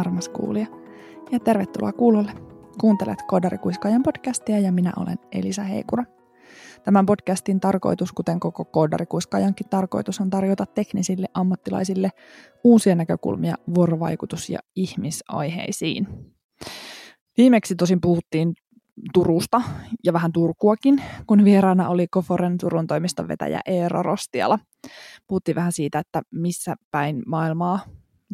armas kuulija, ja tervetuloa kuulolle. Kuuntelet Koodarikuiskaajan podcastia ja minä olen Elisa Heikura. Tämän podcastin tarkoitus, kuten koko Koodarikuiskaajankin tarkoitus, on tarjota teknisille ammattilaisille uusia näkökulmia vuorovaikutus- ja ihmisaiheisiin. Viimeksi tosin puhuttiin Turusta ja vähän Turkuakin, kun vieraana oli Koforen Turun toimiston vetäjä Eera Rostiala. Puhuttiin vähän siitä, että missä päin maailmaa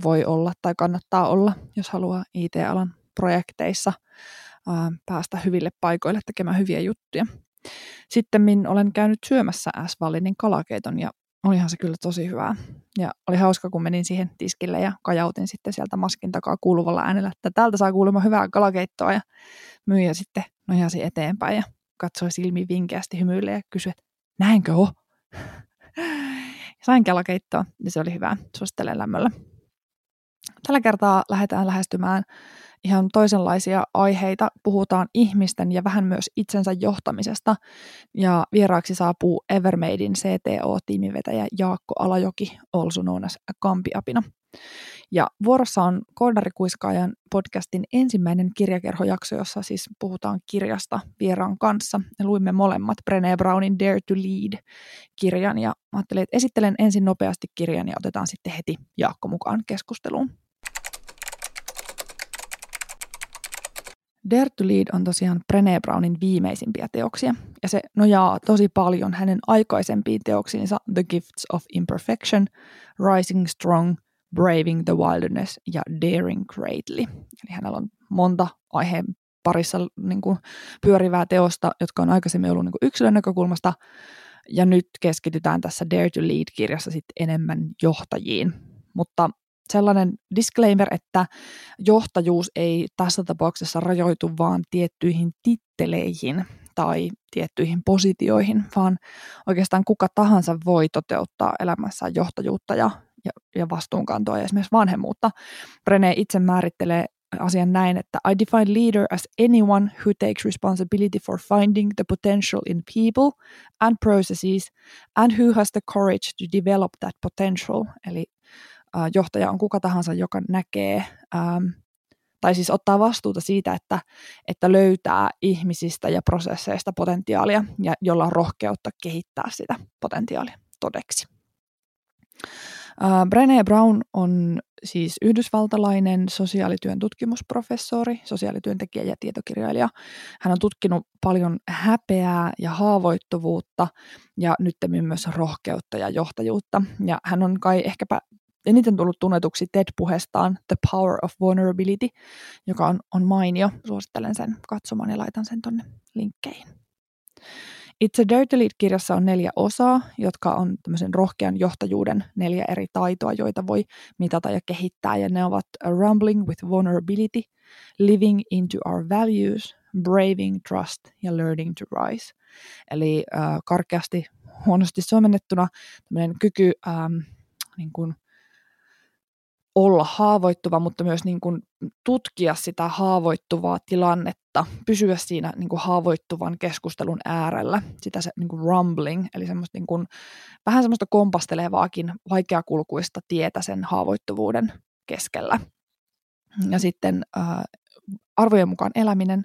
voi olla tai kannattaa olla, jos haluaa IT-alan projekteissa ää, päästä hyville paikoille tekemään hyviä juttuja. Sitten min olen käynyt syömässä S-Vallinin kalakeiton ja olihan se kyllä tosi hyvää. Ja oli hauska, kun menin siihen tiskille ja kajautin sitten sieltä maskin takaa kuuluvalla äänellä, että täältä saa kuulemma hyvää kalakeittoa ja myyjä sitten nojasi eteenpäin ja katsoi silmi vinkeästi hymyille ja kysyi, että näinkö on? Sain kalakeittoa ja se oli hyvää. Suosittelen lämmöllä. Tällä kertaa lähdetään lähestymään ihan toisenlaisia aiheita. Puhutaan ihmisten ja vähän myös itsensä johtamisesta. Ja vieraaksi saapuu Evermadein CTO-tiimivetäjä Jaakko Alajoki, also known as Kampiapina. Ja vuorossa on Koodarikuiskaajan podcastin ensimmäinen kirjakerhojakso, jossa siis puhutaan kirjasta vieraan kanssa. Ja luimme molemmat Brené Brownin Dare to Lead-kirjan ja ajattelin, että esittelen ensin nopeasti kirjan ja otetaan sitten heti Jaakko mukaan keskusteluun. Dare to Lead on tosiaan Brené Brownin viimeisimpiä teoksia, ja se nojaa tosi paljon hänen aikaisempiin teoksiinsa The Gifts of Imperfection, Rising Strong, Braving the Wilderness ja Daring Greatly. Eli hänellä on monta aiheen parissa niin kuin, pyörivää teosta, jotka on aikaisemmin ollut niin kuin yksilön näkökulmasta, ja nyt keskitytään tässä Dare to Lead-kirjassa sitten enemmän johtajiin. Mutta sellainen disclaimer, että johtajuus ei tässä tapauksessa rajoitu vaan tiettyihin titteleihin tai tiettyihin positioihin, vaan oikeastaan kuka tahansa voi toteuttaa elämässään johtajuutta ja, ja, ja vastuunkantoa ja esimerkiksi vanhemmuutta. Brené itse määrittelee asian näin, että I define leader as anyone who takes responsibility for finding the potential in people and processes and who has the courage to develop that potential. Eli johtaja on kuka tahansa, joka näkee tai siis ottaa vastuuta siitä, että, että löytää ihmisistä ja prosesseista potentiaalia ja jolla on rohkeutta kehittää sitä potentiaalia todeksi. Brené Brown on siis yhdysvaltalainen sosiaalityön tutkimusprofessori, sosiaalityöntekijä ja tietokirjailija. Hän on tutkinut paljon häpeää ja haavoittuvuutta ja nyt myös rohkeutta ja johtajuutta. Ja hän on kai ehkäpä eniten tullut tunnetuksi TED-puheestaan The Power of Vulnerability, joka on, on mainio. Suosittelen sen katsomaan ja laitan sen tonne linkkeihin. Itse Dirty Lead-kirjassa on neljä osaa, jotka on tämmöisen rohkean johtajuuden neljä eri taitoa, joita voi mitata ja kehittää. Ja ne ovat Rumbling with Vulnerability, Living into Our Values, Braving Trust ja Learning to Rise. Eli äh, karkeasti huonosti suomennettuna tämmöinen kyky ähm, niin kuin olla haavoittuva, mutta myös niin kuin tutkia sitä haavoittuvaa tilannetta, pysyä siinä niin kuin haavoittuvan keskustelun äärellä, sitä se niin kuin rumbling, eli semmoista niin kuin, vähän semmoista kompastelevaakin vaikeakulkuista tietä sen haavoittuvuuden keskellä. Ja sitten äh, arvojen mukaan eläminen,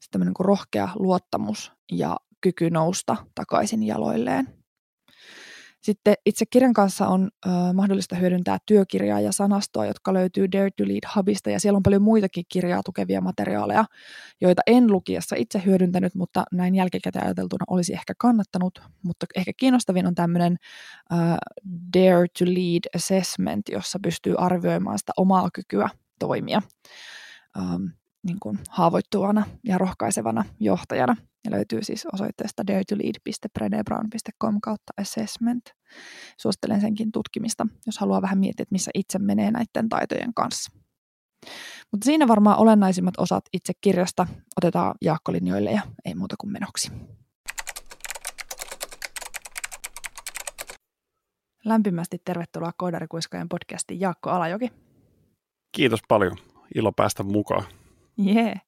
sitten niin kuin rohkea luottamus ja kyky nousta takaisin jaloilleen – sitten itse kirjan kanssa on ö, mahdollista hyödyntää työkirjaa ja sanastoa, jotka löytyy Dare to Lead Hubista, ja siellä on paljon muitakin kirjaa tukevia materiaaleja, joita en lukiessa itse hyödyntänyt, mutta näin jälkikäteen ajateltuna olisi ehkä kannattanut, mutta ehkä kiinnostavin on tämmöinen ö, Dare to Lead Assessment, jossa pystyy arvioimaan sitä omaa kykyä toimia. Um, niin kuin haavoittuvana ja rohkaisevana johtajana. Ja löytyy siis osoitteesta daretolead.brenebrown.com kautta assessment. Suosittelen senkin tutkimista, jos haluaa vähän miettiä, että missä itse menee näiden taitojen kanssa. Mutta siinä varmaan olennaisimmat osat itse kirjasta otetaan jaakkolinjoille ja ei muuta kuin menoksi. Lämpimästi tervetuloa Koodarikuiskojen podcastiin Jaakko Alajoki. Kiitos paljon. Ilo päästä mukaan. Jee. Yeah.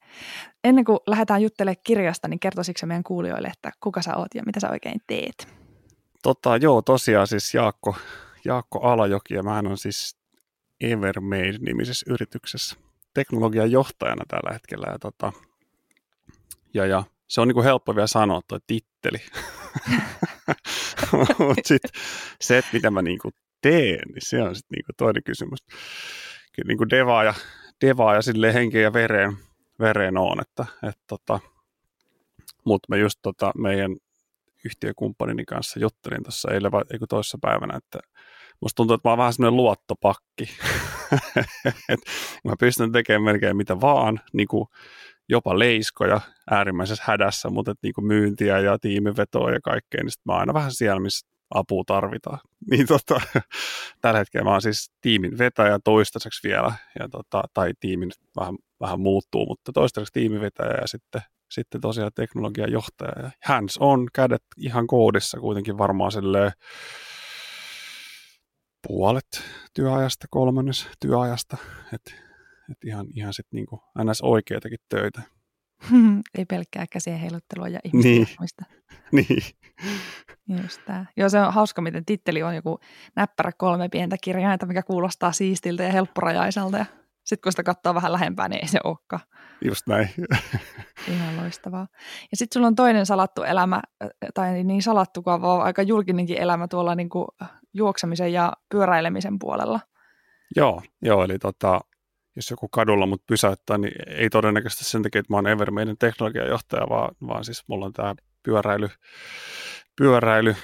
Ennen kuin lähdetään juttelemaan kirjasta, niin kertoisitko meidän kuulijoille, että kuka sä oot ja mitä sä oikein teet? Totta, joo, tosiaan siis Jaakko, Jaakko Alajoki ja mä on siis Evermade-nimisessä yrityksessä teknologian johtajana tällä hetkellä. Ja, tota, ja, ja se on niin kuin helppo vielä sanoa tuo titteli. Mutta sitten se, että mitä mä niin kuin teen, niin se on sitten niin kuin toinen kysymys. Kyllä niin kuin devaa ja, devaa ja sille henkeä ja vereen, vereen on, että, että tota, mutta mä just tota, meidän yhtiökumppanini kanssa juttelin tuossa eilen vai eikö toisessa päivänä, että musta tuntuu, että mä oon vähän semmoinen luottopakki. et mä pystyn tekemään melkein mitä vaan, niin kuin jopa leiskoja äärimmäisessä hädässä, mutta et niin kuin myyntiä ja tiimivetoa ja kaikkea, niin mä oon aina vähän siellä, missä apua tarvitaan. Niin tota, tällä hetkellä mä oon siis tiimin vetäjä toistaiseksi vielä, ja tota, tai tiimin vähän, vähän muuttuu, mutta toistaiseksi tiimivetäjä ja sitten sitten tosiaan teknologian johtaja. Ja hands on, kädet ihan koodissa kuitenkin varmaan silleen puolet työajasta, kolmannes työajasta. Että et ihan, ihan sitten niinku ns. oikeitakin töitä. Ei pelkkää käsien heiluttelua ja ihmisten niin. niin. Just tää. Joo, se on hauska, miten titteli on joku näppärä kolme pientä kirjainta, mikä kuulostaa siistiltä ja helpporajaiselta. Ja sitten kun sitä katsoo vähän lähempää, niin ei se olekaan. Just näin. Ihan loistavaa. Ja sitten sulla on toinen salattu elämä, tai niin salattu kuin vaan aika julkinenkin elämä tuolla niin kuin juoksemisen ja pyöräilemisen puolella. Joo, joo eli tota, jos joku kadulla mut pysäyttää, niin ei todennäköisesti sen takia, että mä oon Evermeiden teknologiajohtaja, vaan, vaan siis mulla on tämä pyöräily, pyöräily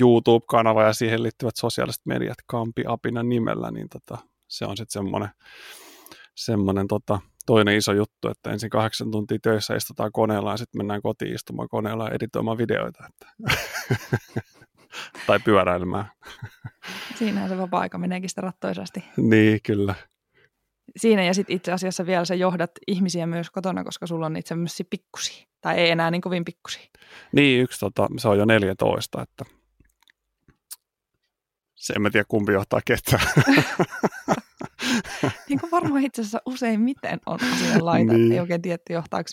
YouTube-kanava ja siihen liittyvät sosiaaliset mediat Kampi Apina nimellä, niin tota, se on sitten semmoinen, semmoinen tota, toinen iso juttu, että ensin kahdeksan tuntia töissä istutaan koneella ja sitten mennään kotiin istumaan koneella ja editoimaan videoita. Että. tai pyöräilemään. Siinähän se vapaa-aika meneekin sitä rattoisasti. Niin, kyllä. Siinä ja sitten itse asiassa vielä sä johdat ihmisiä myös kotona, koska sulla on niitä semmoisia pikkusia. Tai ei enää niin kovin pikkusia. Niin, yksi tota, se on jo 14, että se en mä tiedä kumpi johtaa ketään. niin kuin varmaan itse asiassa useimmiten on asian laita, niin. ei oikein tiedä, johtaako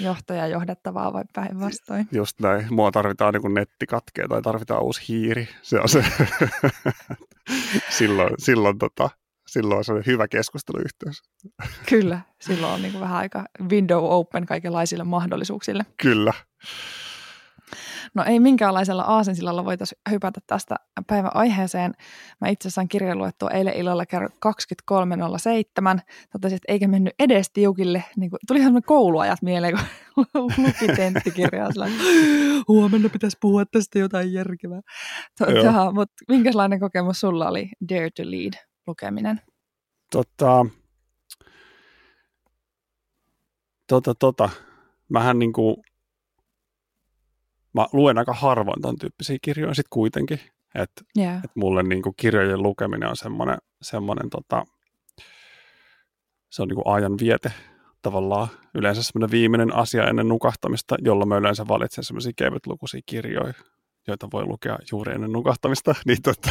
johtaja johdettavaa vai päinvastoin. Just näin. Mua tarvitaan niin netti katkee tai tarvitaan uusi hiiri. Se on se. silloin, silloin, tota, silloin se on hyvä keskusteluyhteys. Kyllä, silloin on niin kuin vähän aika window open kaikenlaisille mahdollisuuksille. Kyllä. No ei minkäänlaisella aasensillalla voitaisiin hypätä tästä päivän aiheeseen. Mä itse asiassa kirjaluettua eilen illalla kerran 23.07. Totesin, että eikä mennyt edes tiukille. Niin kuin, tuli ihan kouluajat mieleen, kun luki tenttikirjaa. Huomenna pitäisi puhua tästä jotain järkevää. Tota, mutta minkälainen kokemus sulla oli Dare to Lead lukeminen? Tota, tota, tota. Mähän niin kuin mä luen aika harvoin ton tyyppisiä kirjoja sitten kuitenkin. Että yeah. et mulle niinku kirjojen lukeminen on semmoinen, semmoinen tota, se on niinku ajan viete tavallaan yleensä semmoinen viimeinen asia ennen nukahtamista, jolla mä yleensä valitsen semmoisia kevytlukuisia kirjoja, joita voi lukea juuri ennen nukahtamista. Niin tota,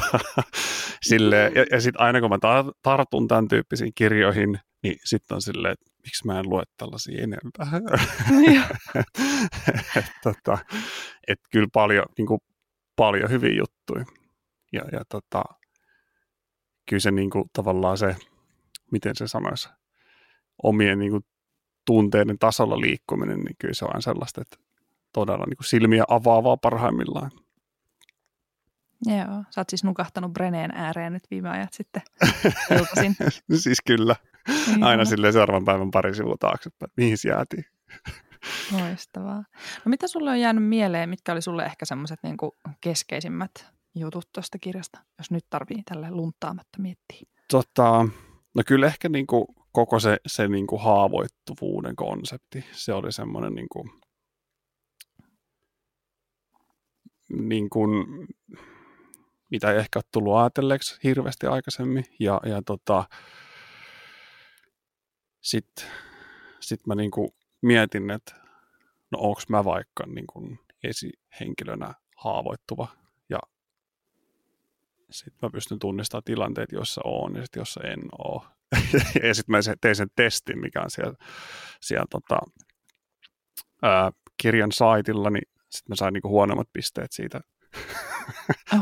sille, ja, ja sitten aina kun mä tartun tämän tyyppisiin kirjoihin, niin sitten on silleen, että miksi mä en lue tällaisia enempää. et, tota, et kyllä paljon, niin kuin, paljon hyviä juttuja. Ja, ja tota, kyllä se niin kuin, tavallaan se, miten se sanoisi, omien niin kuin, tunteiden tasolla liikkuminen, niin kyllä se on sellaista, että todella niin kuin, silmiä avaavaa parhaimmillaan. Joo, sä oot siis nukahtanut Breneen ääreen nyt viime ajat sitten siis kyllä. Niin Aina silleen seuraavan päivän pari sivua taaksepäin. Mihin se jäätiin? Loistavaa. No mitä sulle on jäänyt mieleen, mitkä oli sulle ehkä semmoiset niin keskeisimmät jutut tuosta kirjasta, jos nyt tarvii tälle luntaamatta miettiä? Tota, no kyllä ehkä niin kuin koko se, se niin kuin haavoittuvuuden konsepti, se oli semmoinen niin kuin, niin kuin, mitä ei ehkä ole tullut ajatelleeksi hirveästi aikaisemmin. Ja, ja tota, sitten sit mä niinku mietin, että no onko mä vaikka niinku esihenkilönä haavoittuva ja sitten mä pystyn tunnistamaan tilanteet, joissa on ja sitten jossa en ole. ja sitten mä tein sen testin, mikä on siellä, siellä tota, ää, kirjan saitilla, niin sitten mä sain niinku huonommat pisteet siitä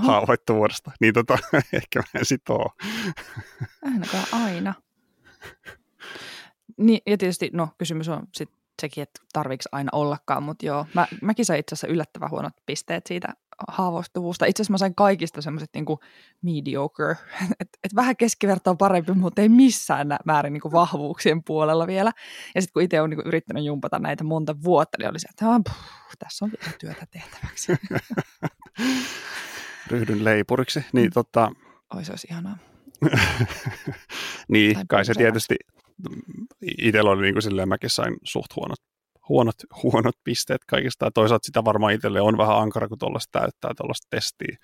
haavoittuvuudesta. Niin tota, ehkä mä en sit oo. Ainakaan aina. Niin, ja tietysti, no kysymys on sit sekin, että tarviiko aina ollakaan, mutta joo, mä, mäkin sain itse asiassa yllättävän huonot pisteet siitä haavoittuvuusta. Itse asiassa mä sain kaikista semmoiset niin mediocre, että et vähän keskivertoa parempi, mutta ei missään määrin niin kuin vahvuuksien puolella vielä. Ja sitten kun itse olen niin yrittänyt jumpata näitä monta vuotta, niin oli se, että puh, tässä on vielä työtä tehtäväksi. Ryhdyn leipuriksi. Niin, tota... Oi, se olisi ihanaa. niin, tai kai se tietysti itsellä oli niin kuin silleen, mäkin sain suht huonot, huonot, huonot pisteet kaikista. Ja toisaalta sitä varmaan itselle on vähän ankara, kun tuollaista täyttää tuollaista testiä.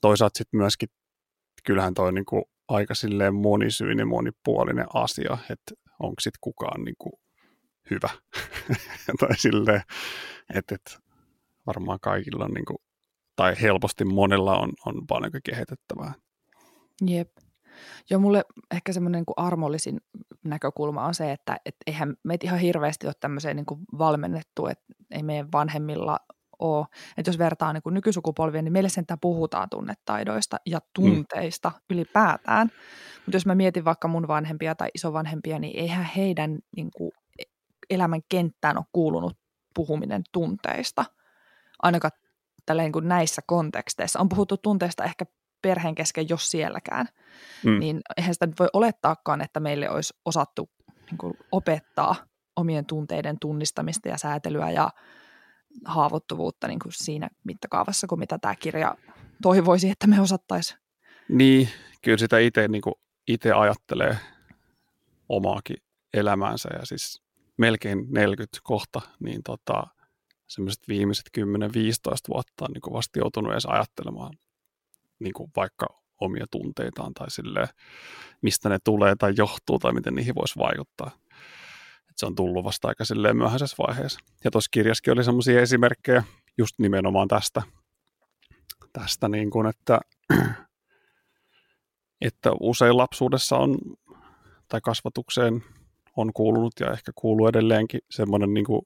Toisaalta sitten myöskin, kyllähän toi niin kuin aika silleen monisyinen, monipuolinen asia, että onko sitten kukaan niin kuin hyvä. tai silleen, että, että varmaan kaikilla on niin kuin, tai helposti monella on, on paljon kehitettävää. Jep. Joo, mulle ehkä semmoinen niin armollisin näkökulma on se, että et eihän meitä ihan hirveästi ole tämmöiseen niin kuin valmennettu, että ei meidän vanhemmilla ole. Että jos vertaa niin kuin nykysukupolvia, niin meille sentään puhutaan tunnetaidoista ja mm. tunteista mm. ylipäätään. Mutta jos mä mietin vaikka mun vanhempia tai isovanhempia, niin eihän heidän niin kuin, elämän kenttään ole kuulunut puhuminen tunteista. Ainakaan tälleen niin kuin näissä konteksteissa. On puhuttu tunteista ehkä perheen kesken, jos sielläkään, mm. niin eihän sitä nyt voi olettaakaan, että meille olisi osattu niin kuin, opettaa omien tunteiden tunnistamista ja säätelyä ja haavoittuvuutta niin kuin siinä mittakaavassa, kuin mitä tämä kirja toivoisi, että me osattaisiin. Niin, kyllä sitä itse niin itse ajattelee omaakin elämäänsä ja siis melkein 40 kohta, niin tota, semmoiset viimeiset 10-15 vuotta on niin vasta joutunut edes ajattelemaan niin kuin vaikka omia tunteitaan tai sille, mistä ne tulee tai johtuu tai miten niihin voisi vaikuttaa. Et se on tullut vasta aika silleen myöhäisessä vaiheessa. Ja tuossa kirjaskin oli sellaisia esimerkkejä just nimenomaan tästä, tästä niin kuin, että, että usein lapsuudessa on tai kasvatukseen on kuulunut ja ehkä kuuluu edelleenkin semmoinen, niin kuin,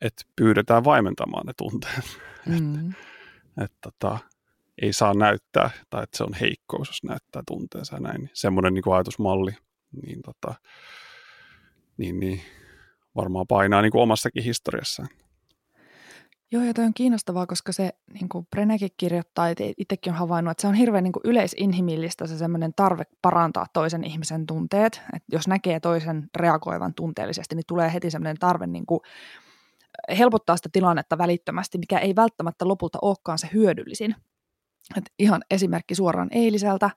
että pyydetään vaimentamaan ne tunteet. Mm. että, että, tota, ei saa näyttää, tai että se on heikkous, jos näyttää tunteensa näin. Niin semmoinen niin kuin ajatusmalli, niin, tota, niin, niin varmaan painaa niin kuin omassakin historiassaan. Joo, ja toi on kiinnostavaa, koska se, niin kuin Brenekin kirjoittaa, että itsekin on havainnut, että se on hirveän niin kuin yleisinhimillistä se semmoinen tarve parantaa toisen ihmisen tunteet. Että jos näkee toisen reagoivan tunteellisesti, niin tulee heti semmoinen tarve niin kuin helpottaa sitä tilannetta välittömästi, mikä ei välttämättä lopulta olekaan se hyödyllisin. Et ihan esimerkki suoraan eiliseltä.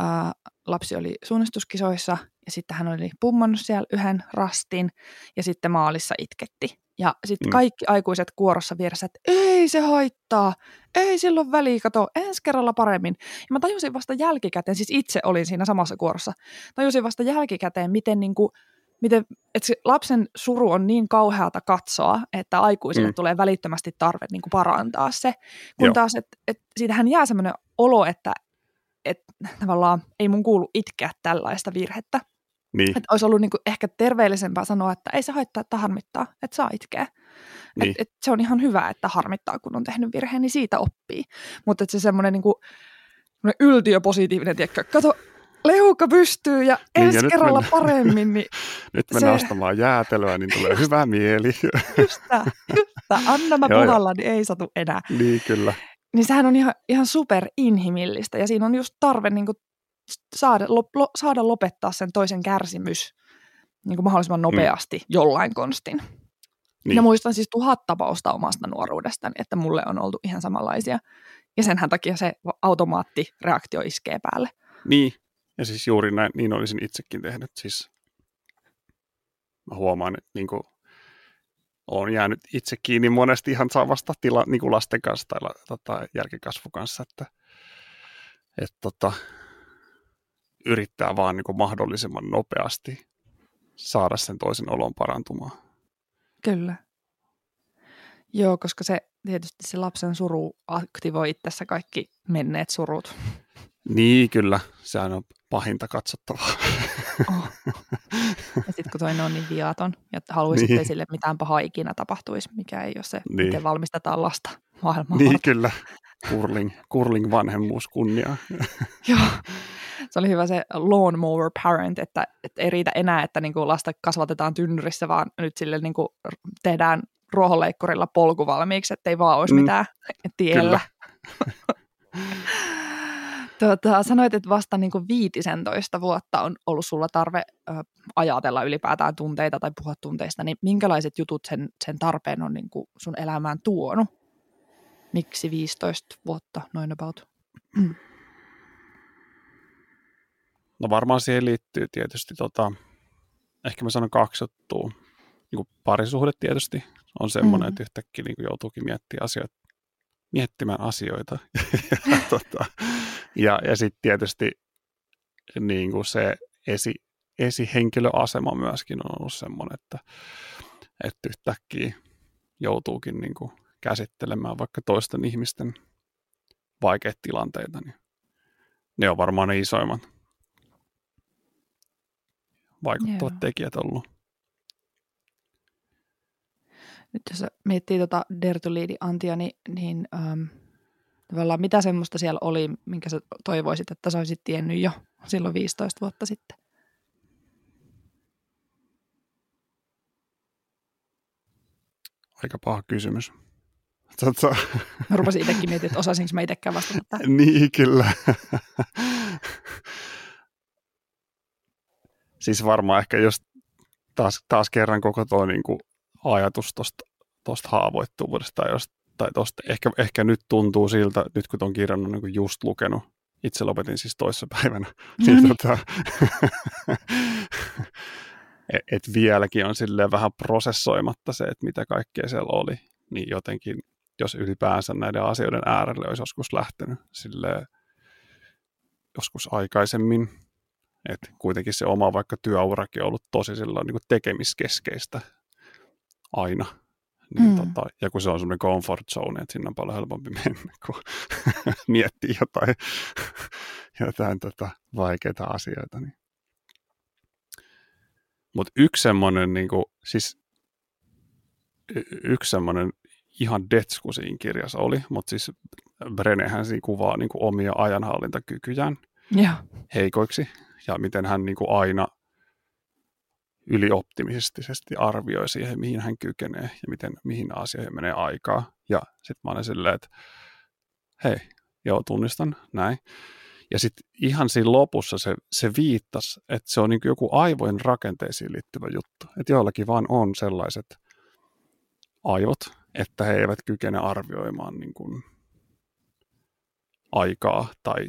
Ää, lapsi oli suunnistuskisoissa ja sitten hän oli pummannut siellä yhden rastin ja sitten maalissa itketti. Ja sitten mm. kaikki aikuiset kuorossa vieressä, että ei se haittaa, ei silloin väliä, kato, ensi kerralla paremmin. Ja mä tajusin vasta jälkikäteen, siis itse olin siinä samassa kuorossa, tajusin vasta jälkikäteen, miten niin kuin, miten, että se lapsen suru on niin kauheata katsoa, että aikuisille mm. tulee välittömästi tarve niin kuin parantaa se, kun Joo. taas, että et siitähän jää semmoinen olo, että et, tavallaan ei mun kuulu itkeä tällaista virhettä. Niin. Että olisi ollut niin kuin ehkä terveellisempää sanoa, että ei se haittaa, että harmittaa, että saa itkeä. Niin. Et, et se on ihan hyvä, että harmittaa, kun on tehnyt virheen, niin siitä oppii. Mutta se semmoinen niin kuin, yltiöpositiivinen, tiedätkö, kato, leuka pystyy ja niin, ensi ja kerralla mennä, paremmin. Niin nyt mennään se... ostamaan jäätelöä, niin tulee hyvä mieli. just tämä, just tämä. Anna mä puhalla, niin ei satu enää. Niin, kyllä. Niin sehän on ihan, ihan super inhimillistä ja siinä on just tarve niin kuin saada, lo, lo, saada lopettaa sen toisen kärsimys niin kuin mahdollisimman mm. nopeasti mm. jollain konstin. Niin. Ja muistan siis tuhat tapausta omasta nuoruudestani, että mulle on oltu ihan samanlaisia. Ja senhän takia se automaattireaktio iskee päälle. Niin, ja siis juuri näin, niin olisin itsekin tehnyt. Siis mä huomaan, että niin kuin, olen jäänyt itse kiinni monesti ihan samasta tila, niin kuin lasten kanssa tai tota, jälkikasvu kanssa, että, että tota, yrittää vaan niin kuin mahdollisimman nopeasti saada sen toisen olon parantumaan. Kyllä. Joo, koska se tietysti se lapsen suru aktivoi itsessä kaikki menneet surut. Niin, kyllä. Sehän on pahinta katsottavaa. Oh. Ja sitten kun toinen on niin viaton ja haluaisi, niin. sille mitään pahaa ikinä tapahtuisi, mikä ei ole se, niin. miten valmistetaan lasta maailmaan. Niin, kyllä. Kurling, kurling vanhemmuus kunniaa. Joo, se oli hyvä se lawnmower parent, että, että ei riitä enää, että niin kuin lasta kasvatetaan tynnyrissä, vaan nyt sille niin kuin tehdään ruohonleikkurilla polku valmiiksi, ettei vaan olisi mm, mitään tiellä. Tota, sanoit, että vasta niin kuin 15 vuotta on ollut sulla tarve ö, ajatella ylipäätään tunteita tai puhua tunteista, niin minkälaiset jutut sen, sen tarpeen on niin kuin sun elämään tuonut? Miksi 15 vuotta, noin about? No varmaan siihen liittyy tietysti, tota, ehkä mä sanon kaksi juttua. Niin parisuhde tietysti on semmoinen, mm. että yhtäkkiä niin joutuukin miettimään asioita, miettimään asioita. ja, tota, ja, ja sitten tietysti niin kuin se esi, esihenkilöasema myöskin on ollut semmoinen, että, että yhtäkkiä joutuukin niin kuin käsittelemään vaikka toisten ihmisten vaikeita tilanteita, niin ne on varmaan ne isoimmat vaikuttavat Joo. tekijät ollut. Nyt jos miettii tuota Dertuliidi Antia, niin, niin ähm, tavallaan mitä semmoista siellä oli, minkä sä toivoisit, että sä olisit tiennyt jo silloin 15 vuotta sitten? Aika paha kysymys. Tota... Mä rupesin itsekin miettimään, että osaisinko mä itsekään vastata niin, kyllä. siis varmaan ehkä jos taas, taas kerran koko tuo niin kuin ajatus tuosta haavoittuvuudesta jos, tai tosta, ehkä, ehkä nyt tuntuu siltä, nyt kun on niin just lukenut, itse lopetin siis toissa päivänä, niin mm. tota, et, et vieläkin on silleen vähän prosessoimatta se, että mitä kaikkea siellä oli, niin jotenkin, jos ylipäänsä näiden asioiden äärelle olisi joskus lähtenyt silleen, joskus aikaisemmin, että kuitenkin se oma vaikka työurakin on ollut tosi silloin niin tekemiskeskeistä aina. Niin mm. tota, ja kun se on semmoinen comfort zone, että sinne on paljon helpompi mennä, kun miettii jotain, jotain tota, vaikeita asioita. Niin. Mutta yksi semmoinen, niin kuin, siis yksi semmoinen ihan detsku siinä kirjassa oli, mutta siis Brenehän siinä kuvaa niin kuin omia ajanhallintakykyjään ja. heikoiksi ja miten hän niin kuin aina ylioptimistisesti arvioi siihen, mihin hän kykenee ja miten, mihin asioihin menee aikaa. Ja sitten mä olen silleen, että hei, joo, tunnistan, näin. Ja sitten ihan siinä lopussa se, se viittasi, että se on niin joku aivojen rakenteisiin liittyvä juttu. Että joillakin vaan on sellaiset aivot, että he eivät kykene arvioimaan niin kuin aikaa tai,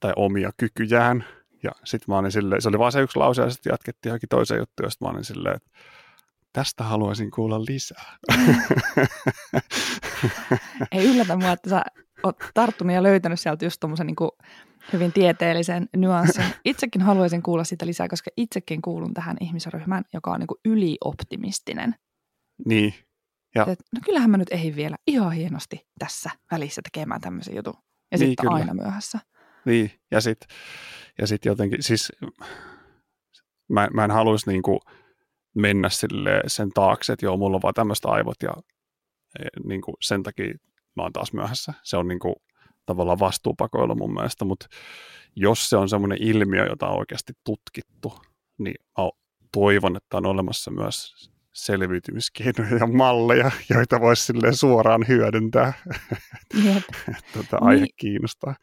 tai omia kykyjään ja sitten mä olin silleen, se oli vain se yksi lause ja sitten jatkettiin johonkin toiseen juttuun, josta mä olin silleen, että tästä haluaisin kuulla lisää. Ei yllätä mua, että sä oot tarttunut ja löytänyt sieltä just tuommoisen niin hyvin tieteellisen nyanssin. Itsekin haluaisin kuulla sitä lisää, koska itsekin kuulun tähän ihmisryhmään, joka on niin ylioptimistinen. Niin. Ja. Et, no kyllähän mä nyt ehdin vielä ihan hienosti tässä välissä tekemään tämmöisen jutun. Ja niin, sitten kyllä. aina myöhässä. Niin, ja sitten ja sitten jotenkin, siis mä, mä en haluaisi niinku mennä sille sen taakse, että joo, mulla on vaan tämmöistä aivot ja e, niinku sen takia mä oon taas myöhässä. Se on niinku tavallaan vastuupakoilla mun mielestä, mutta jos se on semmoinen ilmiö, jota on oikeasti tutkittu, niin mä toivon, että on olemassa myös selviytymiskeinoja ja malleja, joita voisi suoraan hyödyntää. Jep. tota, aihe niin, kiinnostaa.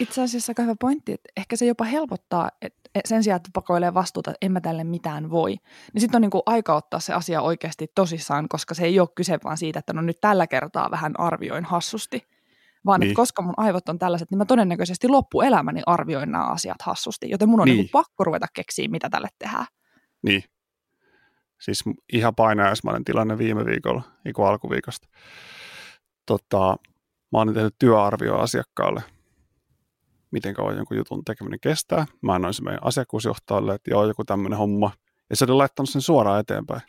Itse asiassa aika hyvä pointti, että ehkä se jopa helpottaa, että sen sijaan, että pakoilee vastuuta, että en mä tälle mitään voi, niin sitten on niin kuin aika ottaa se asia oikeasti tosissaan, koska se ei ole kyse vaan siitä, että no nyt tällä kertaa vähän arvioin hassusti, vaan niin. että koska mun aivot on tällaiset, niin mä todennäköisesti loppuelämäni arvioin nämä asiat hassusti, joten mun on niin. Niin pakko ruveta keksiä, mitä tälle tehdään. Niin, Siis ihan painajaismainen tilanne viime viikolla, niin kuin alkuviikosta. Tota, mä oon tehnyt työarvio asiakkaalle, miten kauan jonkun jutun tekeminen kestää. Mä annoin se meidän asiakkuusjohtajalle, että joo, joku tämmöinen homma. Ja se oli laittanut sen suoraan eteenpäin.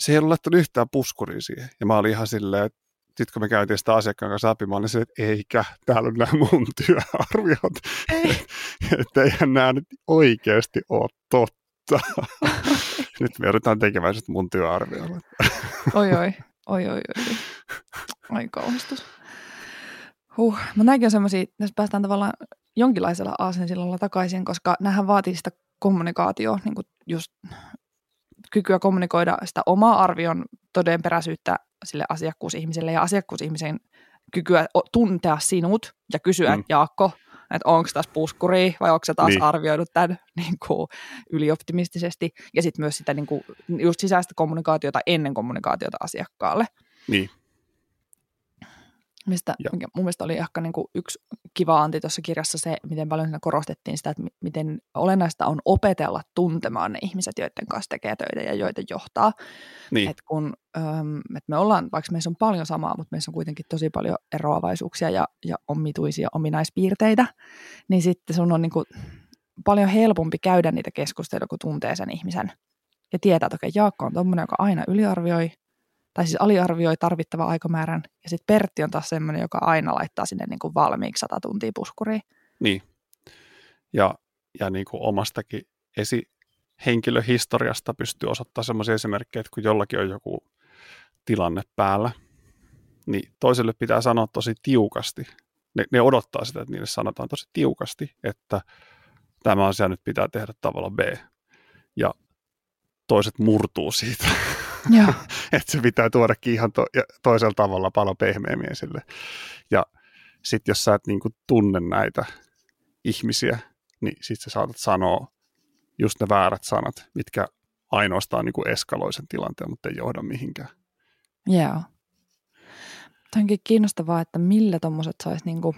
Se ei ollut laittanut yhtään puskuria siihen. Ja mä olin ihan silleen, että sitten kun me käytiin sitä asiakkaan kanssa läpi, mä olin silleen, että eikä, täällä on nämä mun työarviot. että eihän nämä nyt oikeasti ole totta. Nyt me joudutaan tekemään sitten mun työarviolla. Oi oi, oi oi oi. Ai kauhistus. Huh, mutta nämäkin on semmoisia, jos päästään tavallaan jonkinlaisella aasensillalla takaisin, koska nämähän vaatii sitä kommunikaatioa, niin kuin just kykyä kommunikoida sitä omaa arvion todenperäisyyttä sille asiakkuusihmiselle ja asiakkuusihmisen kykyä tuntea sinut ja kysyä, mm. Jaakko, että onko tässä puskuri vai onko se taas niin. arvioinut tämän niin kuin, ylioptimistisesti. Ja sitten myös sitä niin kuin, just sisäistä kommunikaatiota ennen kommunikaatiota asiakkaalle. Niin. Mistä ja. mun mielestä oli ehkä niin kuin yksi kiva anti tuossa kirjassa se, miten paljon siinä korostettiin sitä, että miten olennaista on opetella tuntemaan ne ihmiset, joiden kanssa tekee töitä ja joita johtaa. Niin. Et kun, ähm, et me ollaan, vaikka meissä on paljon samaa, mutta meissä on kuitenkin tosi paljon eroavaisuuksia ja, ja omituisia ominaispiirteitä, niin sitten sun on niin kuin paljon helpompi käydä niitä keskusteluja, kun tuntee sen ihmisen. Ja tietää, että okei, Jaakko on tommonen, joka aina yliarvioi, tai siis aliarvioi tarvittava aikamäärän, ja sitten Pertti on taas semmoinen, joka aina laittaa sinne niin kuin valmiiksi sata tuntia puskuriin. Niin, ja, ja niin kuin omastakin esihenkilöhistoriasta pystyy osoittamaan semmoisia esimerkkejä, että kun jollakin on joku tilanne päällä, niin toiselle pitää sanoa tosi tiukasti. Ne, ne odottaa sitä, että niille sanotaan tosi tiukasti, että tämä asia nyt pitää tehdä tavalla B. Ja toiset murtuu siitä. että se pitää tuodakin ihan to- toisella tavalla paljon pehmeämmin esille. Ja sitten jos sä et niinku tunne näitä ihmisiä, niin sitten sä saatat sanoa just ne väärät sanat, mitkä ainoastaan niinku eskaloi sen tilanteen, mutta ei johda mihinkään. Joo. Tämä onkin kiinnostavaa, että millä tuommoiset saisi, niinku,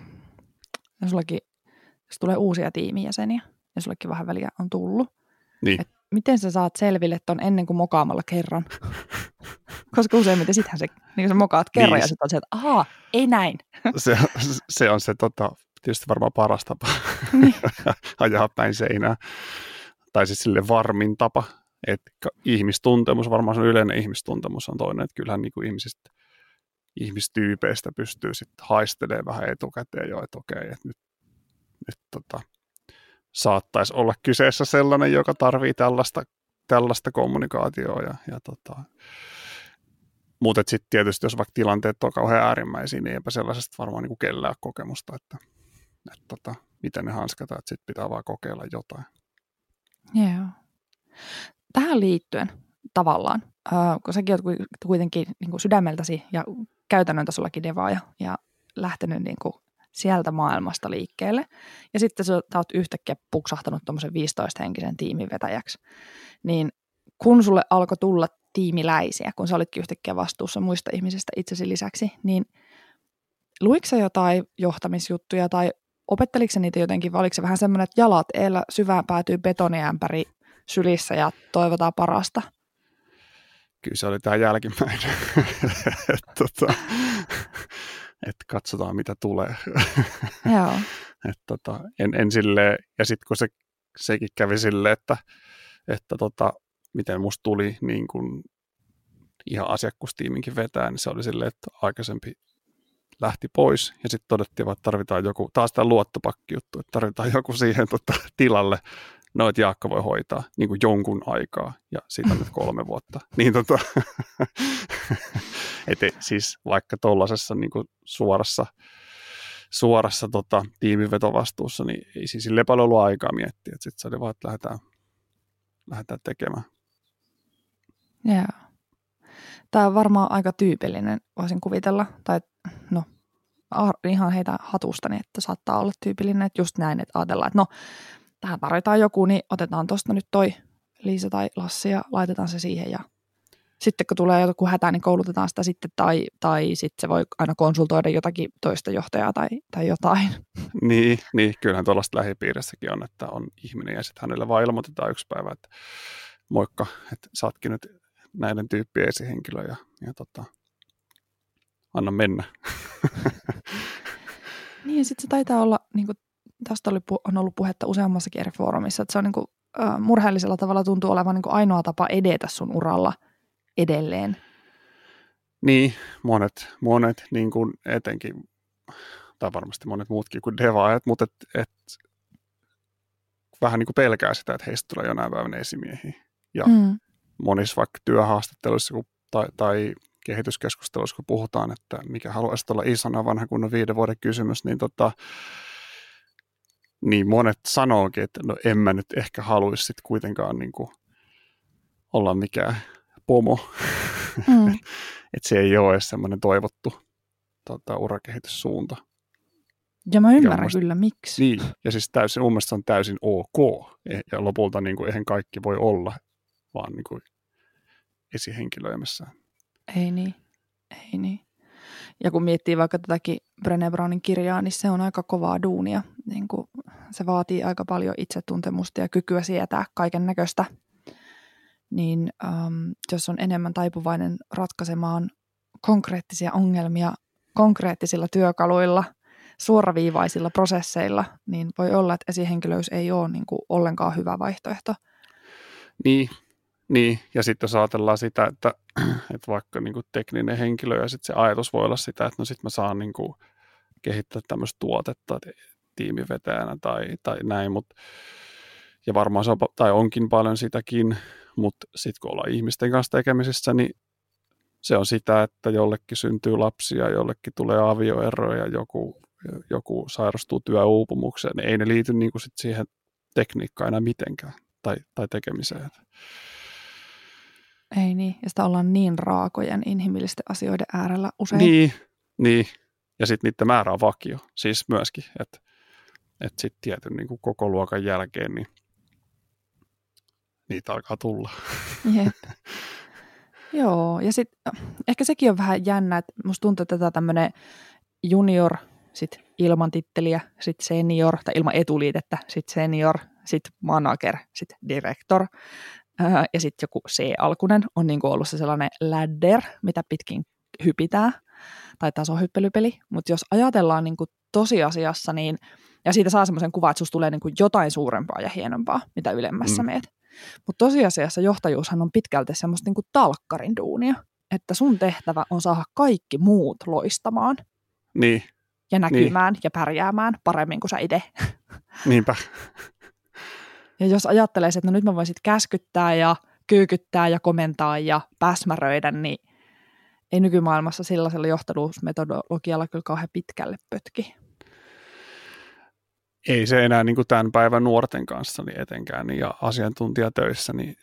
jos, sullakin, jos tulee uusia tiimijäseniä, ja sullekin vähän väliä on tullut, niin. Et miten sä saat selville ton ennen kuin mokaamalla kerran? Koska useimmiten sittenhän se, niin sä mokaat kerran niin. ja sitten on se, että ahaa, ei näin. se, se on se tota, tietysti varmaan paras tapa niin. ajaa päin seinää. Tai siis sille varmin tapa, että ihmistuntemus, varmaan se yleinen ihmistuntemus on toinen, että kyllähän niin kuin ihmisistä, ihmistyypeistä pystyy sitten haistelemaan vähän etukäteen jo, että okei, että nyt, nyt tota, saattaisi olla kyseessä sellainen, joka tarvii tällaista, tällaista kommunikaatioa. Ja, ja tota, mutta sitten tietysti, jos vaikka tilanteet on kauhean äärimmäisiä, niin eipä sellaisesta varmaan niin kellään kokemusta, että, että tota, miten ne hanskataan, että sitten pitää vaan kokeilla jotain. Joo. Tähän liittyen tavallaan, äh, kun säkin olet kuitenkin niin kuin sydämeltäsi ja käytännön tasollakin devaaja ja lähtenyt niin kuin sieltä maailmasta liikkeelle. Ja sitten sä, oot yhtäkkiä puksahtanut tuommoisen 15-henkisen tiimin vetäjäksi. Niin kun sulle alkoi tulla tiimiläisiä, kun sä olitkin yhtäkkiä vastuussa muista ihmisistä itsesi lisäksi, niin luiko sä jotain johtamisjuttuja tai opetteliko niitä jotenkin, vai oliko se vähän semmoinen, että jalat eellä syvään päätyy betoniämpäri sylissä ja toivotaan parasta? Kyllä se oli tämä jälkimmäinen. tota, että katsotaan mitä tulee. Joo. et tota, en, en sille, ja sitten kun se, sekin kävi sille, että, että tota, miten musta tuli niin kun ihan asiakkuustiiminkin vetää, niin se oli silleen, että aikaisempi lähti pois ja sitten todettiin, että tarvitaan joku, taas tämä luottopakkijuttu, että tarvitaan joku siihen tota, tilalle, no että Jaakko voi hoitaa niin kuin jonkun aikaa ja siitä nyt kolme vuotta. Niin tota, että siis vaikka tuollaisessa niin suorassa, suorassa tota, tiimivetovastuussa, niin ei siis sille paljon ollut aikaa miettiä. Sitten se oli vaan, että lähdetään, lähdetään tekemään. Joo. Tämä on varmaan aika tyypillinen, voisin kuvitella. Tai no, ihan heitä hatustani, että saattaa olla tyypillinen, että just näin, että ajatellaan, että no, tähän tarvitaan joku, niin otetaan tuosta nyt toi Liisa tai Lassi ja laitetaan se siihen ja sitten kun tulee joku hätä, niin koulutetaan sitä sitten tai, tai sitten se voi aina konsultoida jotakin toista johtajaa tai, tai jotain. Niin, niin, kyllähän tuollaista lähipiirissäkin on, että on ihminen ja sitten hänelle vaan ilmoitetaan yksi päivä, että moikka, että saatkin nyt näiden tyyppien esihenkilö ja, ja tota, anna mennä. niin ja sitten se taitaa olla, niin kuin, tästä oli, on ollut puhetta useammassakin eri foorumissa, että se on niin kuin, uh, murheellisella tavalla tuntuu olevan niin kuin ainoa tapa edetä sun uralla – edelleen. Niin, monet, monet niin kuin etenkin, tai varmasti monet muutkin kuin devaajat, mutta et, et, vähän niin kuin pelkää sitä, että heistä tulee jonain päivänä esimiehiä. Ja mm. monissa vaikka työhaastatteluissa kun, tai, tai kehityskeskustelussa, kun puhutaan, että mikä haluaisi olla isona vanha kunnon viiden vuoden kysymys, niin, tota, niin monet sanookin, että no en mä nyt ehkä haluaisi sit kuitenkaan niin kuin olla mikään pomo. Mm. että se ei ole edes semmoinen toivottu tota, urakehityssuunta. Ja mä ymmärrän musta, kyllä, miksi. Niin, ja siis täysin, mun mielestä se on täysin ok. Ja lopulta niin kuin, eihän kaikki voi olla vaan niin kuin esihenkilöimässä. Ei niin, ei niin. Ja kun miettii vaikka tätäkin Brené Brownin kirjaa, niin se on aika kovaa duunia. Niin kuin se vaatii aika paljon itsetuntemusta ja kykyä sietää kaiken näköistä. Niin um, jos on enemmän taipuvainen ratkaisemaan konkreettisia ongelmia konkreettisilla työkaluilla, suoraviivaisilla prosesseilla, niin voi olla, että esihenkilöys ei ole niin kuin ollenkaan hyvä vaihtoehto. Niin, niin, ja sitten jos ajatellaan sitä, että, että vaikka niin kuin tekninen henkilö ja sitten se ajatus voi olla sitä, että no sitten mä saan niin kuin kehittää tämmöistä tuotetta tiimivetäjänä tai, tai näin, mutta ja varmaan se on, tai onkin paljon sitäkin, mutta sitten kun ollaan ihmisten kanssa tekemisissä, niin se on sitä, että jollekin syntyy lapsia, jollekin tulee avioeroja, joku, joku sairastuu työuupumukseen, niin ei ne liity niin kuin sit siihen tekniikkaan enää mitenkään tai, tai tekemiseen. Ei niin, ja sitä ollaan niin raakojen inhimillisten asioiden äärellä usein. Niin, niin. ja sitten niiden määrä on vakio, siis myöskin, että et sitten tietyn niin koko luokan jälkeen niin niitä alkaa tulla. Jep. Joo, ja sitten ehkä sekin on vähän jännä, että musta tuntuu, että tämä tämmöinen junior, sitten ilman titteliä, sitten senior, tai ilman etuliitettä, sitten senior, sitten manager, sitten director, ja sitten joku C-alkunen on niinku ollut se sellainen ladder, mitä pitkin hypitää, tai tasohyppelypeli. Mutta jos ajatellaan niinku tosiasiassa, niin, ja siitä saa semmoisen kuvan, että susta tulee niinku jotain suurempaa ja hienompaa, mitä ylemmässä mm. meet. Mutta tosiasiassa johtajuushan on pitkälti semmoista niinku talkkarin duunia, että sun tehtävä on saada kaikki muut loistamaan. Niin. Ja näkymään niin. ja pärjäämään paremmin kuin sä itse. Niinpä. Ja jos ajattelee, että no nyt mä voin sitten käskyttää ja kyykyttää ja komentaa ja päsmäröidä, niin ei nykymaailmassa sellaisella johtajuusmetodologialla kyllä kauhean pitkälle pötki. Ei se enää niin kuin tämän päivän nuorten kanssa niin etenkään niin, ja asiantuntijatöissä, niin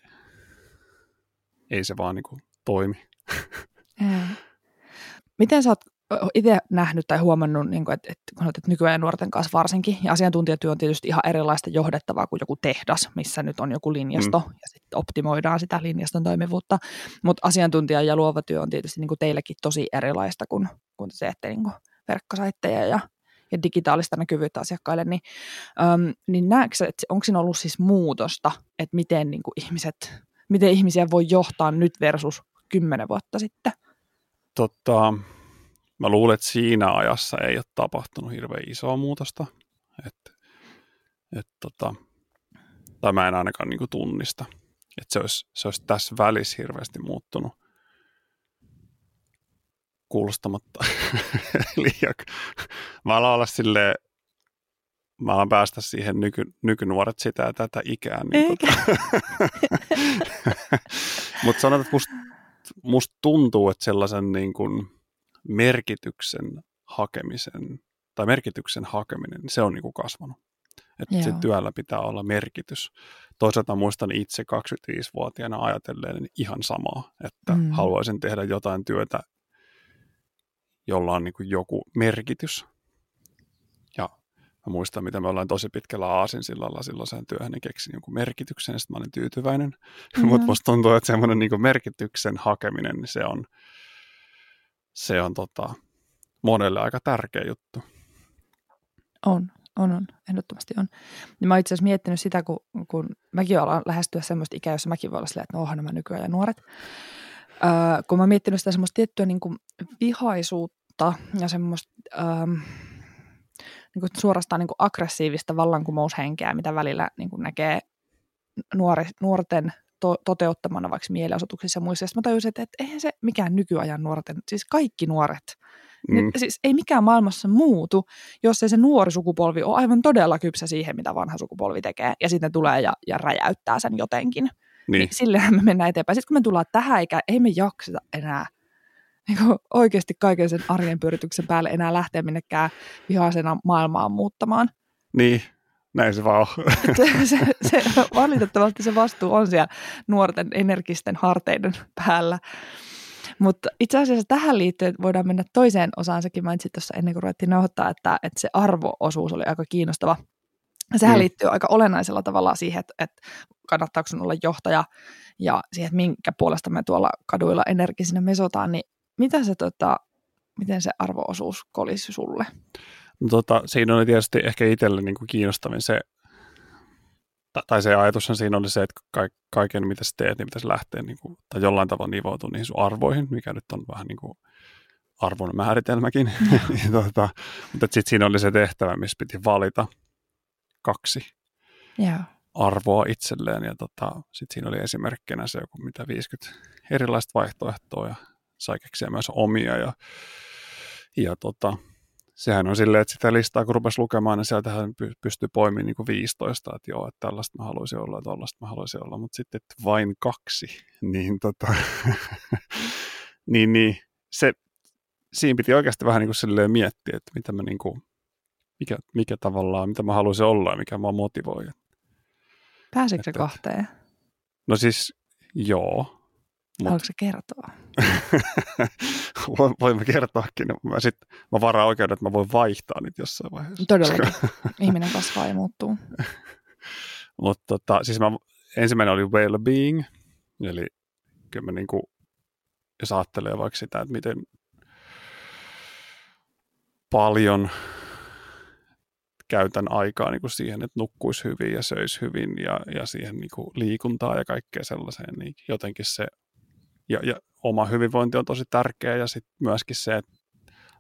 ei se vaan niin kuin toimi. Miten sä oot itse nähnyt tai huomannut, niin kuin, että, että, kun että nykyään nuorten kanssa varsinkin, ja asiantuntijatyö on tietysti ihan erilaista johdettavaa kuin joku tehdas, missä nyt on joku linjasto, mm. ja sitten optimoidaan sitä linjaston toimivuutta, mutta asiantuntija ja luova työ on tietysti niin kuin teillekin tosi erilaista, kun, kun te teette niin kuin verkkosaitteja ja, ja digitaalista näkyvyyttä asiakkaille, niin, äm, niin näetkö että onko siinä ollut siis muutosta, että miten niin kuin ihmiset, miten ihmisiä voi johtaa nyt versus kymmenen vuotta sitten? Totta, mä luulen, että siinä ajassa ei ole tapahtunut hirveän isoa muutosta. Et, et tota, tai mä en ainakaan niin tunnista, että se olisi, se olisi tässä välissä hirveästi muuttunut kuulostamatta liian. Mä alan olla silleen, mä alan päästä siihen nyky, nykynuoret sitä ja tätä ikää. Niin tota. Mutta sanotaan, että musta must tuntuu, että sellaisen niin kuin, merkityksen hakemisen tai merkityksen hakeminen, niin se on niin kuin kasvanut. Että se työllä pitää olla merkitys. Toisaalta muistan itse 25-vuotiaana ajatelleen ihan samaa, että mm. haluaisin tehdä jotain työtä, jolla on niin kuin joku merkitys. Ja mä muistan, mitä me ollaan tosi pitkällä aasinsillalla silloiseen työhön, niin keksin jonkun merkityksen, ja sitten mä olin tyytyväinen. Mm-hmm. Mutta musta tuntuu, että semmoinen niin merkityksen hakeminen, niin se on, se on tota, monelle aika tärkeä juttu. On, on, on, ehdottomasti on. Ja mä oon itse asiassa miettinyt sitä, kun, kun mäkin alan lähestyä semmoista ikää, jossa mäkin voi olla silleen, että no nämä nykyään ja nuoret. Öö, kun mä oon miettinyt sitä semmoista tiettyä niin kuin vihaisuutta ja semmoista öö, niin kuin suorastaan niin kuin aggressiivista vallankumoushenkeä, mitä välillä niin kuin näkee nuori, nuorten to, toteuttamana vaikka mielenosoituksissa ja muissa. Sitten mä tajusin, että, että eihän se mikään nykyajan nuorten, siis kaikki nuoret, mm. siis ei mikään maailmassa muutu, jos ei se nuori sukupolvi ole aivan todella kypsä siihen, mitä vanha sukupolvi tekee, ja sitten tulee ja, ja räjäyttää sen jotenkin. Niin. niin sillähän me mennään eteenpäin. Sitten kun me tullaan tähän eikä ei me jakseta enää niin kuin oikeasti kaiken sen arjen pyörityksen päälle enää lähteä minnekään vihaisena maailmaan muuttamaan. Niin, näin se vaan on. se, se, valitettavasti se vastuu on siellä nuorten energisten harteiden päällä. Mutta itse asiassa tähän liittyen voidaan mennä toiseen osaan. Sekin mainitsit tuossa ennen kuin ruvettiin nauhoittaa, että, että se arvoosuus oli aika kiinnostava. Sehän mm. liittyy aika olennaisella tavalla siihen, että, että kannattaako sun olla johtaja ja siihen, että minkä puolesta me tuolla kaduilla energisinä mesotaan, niin mitä se, tota, miten se arvoosuus kolisi sulle? No, tota, siinä oli tietysti ehkä itselle niin kuin kiinnostavin se, tai se ajatushan siinä oli se, että kaiken mitä sä teet, niin pitäisi lähteä niin kuin, tai jollain tavalla nivoutua niihin sun arvoihin, mikä nyt on vähän niin kuin arvon määritelmäkin. Mm. tota, mutta sitten siinä oli se tehtävä, missä piti valita kaksi yeah. arvoa itselleen. Ja tota, sitten siinä oli esimerkkinä se joku mitä 50 erilaista vaihtoehtoa ja sai keksiä myös omia. Ja, ja tota, sehän on silleen, että sitä listaa kun rupesi lukemaan, niin sieltähän pystyy poimimaan niin kuin 15, että joo, että tällaista mä haluaisin olla ja tällaista mä haluaisin olla, mutta sitten että vain kaksi, niin, tota, niin, niin se, siinä piti oikeasti vähän niin kuin silleen miettiä, että mitä mä niin kuin, mikä, mikä tavallaan, mitä mä haluaisin olla ja mikä mua motivoi. Pääsitkö kahteen? No siis joo, Haluatko se kertoa? Voimme kertoakin. Mä, sit, mä varaan oikeuden, että mä voin vaihtaa niitä jossain vaiheessa. Todellakin. Ihminen kasvaa ja muuttuu. Mutta tota, siis mä, ensimmäinen oli well-being, eli kyllä mä niinku, jos ajattelee vaikka sitä, että miten paljon käytän aikaa niin kuin siihen, että nukkuisi hyvin ja söisi hyvin ja, ja siihen niin kuin liikuntaa ja kaikkea sellaiseen, niin jotenkin se ja, ja oma hyvinvointi on tosi tärkeä ja sitten myöskin se, että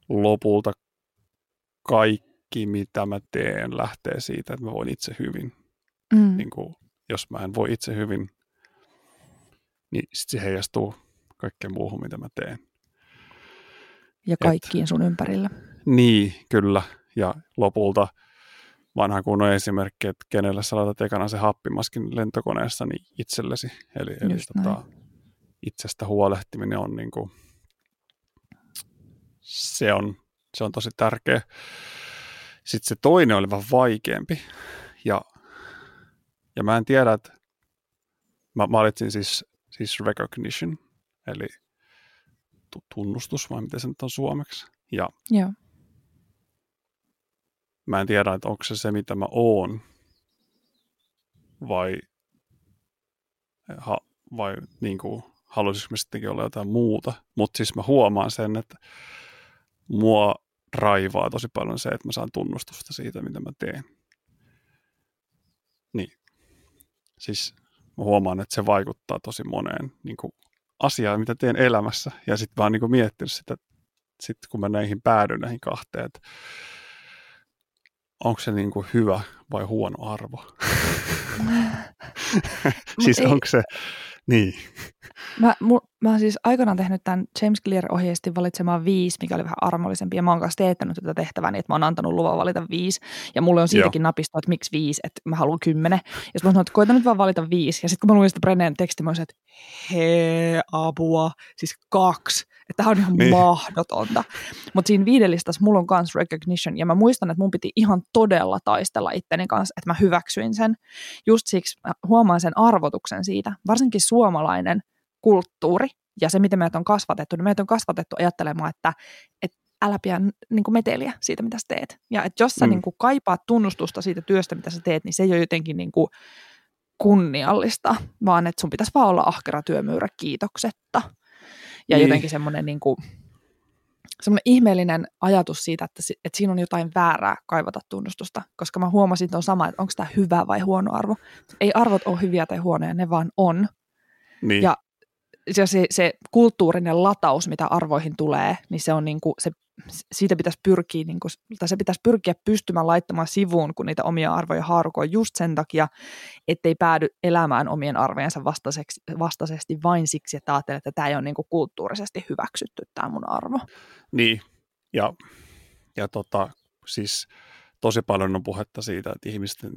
lopulta kaikki, mitä mä teen, lähtee siitä, että mä voin itse hyvin. Mm. Niin kuin, jos mä en voi itse hyvin, niin sit se heijastuu kaikkeen muuhun, mitä mä teen. Ja kaikkiin Et, sun ympärillä. Niin, kyllä. Ja lopulta vanha kunnon esimerkki, että kenelle sä laitat ekana se happimaskin lentokoneessa, niin itsellesi. Eli, eli tota, itsestä huolehtiminen on niin kuin, se on, se on tosi tärkeä. Sitten se toinen oli vähän vaikeampi. Ja, ja mä en tiedä, että mä valitsin siis, siis recognition, eli tunnustus, vai miten se nyt on suomeksi. Ja Joo. mä en tiedä, että onko se se, mitä mä oon, vai, ha, vai niin kuin, haluaisinko sittenkin olla jotain muuta. Mutta siis mä huomaan sen, että mua raivaa tosi paljon se, että mä saan tunnustusta siitä, mitä mä teen. Niin. Siis mä huomaan, että se vaikuttaa tosi moneen niin kuin asiaan, mitä teen elämässä. Ja sitten vaan niin kuin miettinyt sitä, sitten kun mä näihin päädyin näihin kahteen, että onko se niin kuin hyvä vai huono arvo. siis onko se, niin. Mä, mu, mä oon siis aikanaan tehnyt tämän James Clear ohjeesti valitsemaan viisi, mikä oli vähän armollisempi. Ja mä oon kanssa teettänyt tätä tehtävää niin, että mä oon antanut luvan valita viisi. Ja mulle on siitäkin napisto, että miksi viisi, että mä haluan kymmenen. Ja sitten mä sanoin, että koitan nyt vaan valita viisi. Ja sitten kun mä luin sitä Brenneen tekstiä, mä olisin, että hee, apua, siis kaksi. Että tämä on ihan niin. mahdotonta. Mutta siinä viidelistassa mulla on myös recognition. Ja mä muistan, että mun piti ihan todella taistella itteni kanssa, että mä hyväksyin sen. Just siksi mä huomaan sen arvotuksen siitä. Varsinkin suomalainen kulttuuri ja se, miten meitä on kasvatettu, niin meitä on kasvatettu ajattelemaan, että, että älä pidä niin kuin meteliä siitä, mitä sä teet. Ja että jos sä mm. niin kuin kaipaat tunnustusta siitä työstä, mitä sä teet, niin se ei ole jotenkin niin kuin kunniallista, vaan että sun pitäisi vaan olla ahkera työmyyrä kiitoksetta. Ja niin. jotenkin semmoinen niin kuin, semmoinen ihmeellinen ajatus siitä, että, että siinä on jotain väärää kaivata tunnustusta, koska mä huomasin tuon sama, että onko tämä hyvä vai huono arvo. Ei arvot ole hyviä tai huonoja, ne vaan on. Niin. Ja se, se, se kulttuurinen lataus, mitä arvoihin tulee, niin se on niin kuin, se, siitä pitäisi pyrkiä, niin kuin, tai se pitäisi pyrkiä pystymään laittamaan sivuun, kun niitä omia arvoja haarukoi just sen takia, ettei päädy elämään omien arvojensa vastaisesti vain siksi, että ajattelee, että tämä ei ole niin kuin kulttuurisesti hyväksytty, tämä mun arvo. Niin, ja, ja tota, siis tosi paljon on puhetta siitä, että ihmisten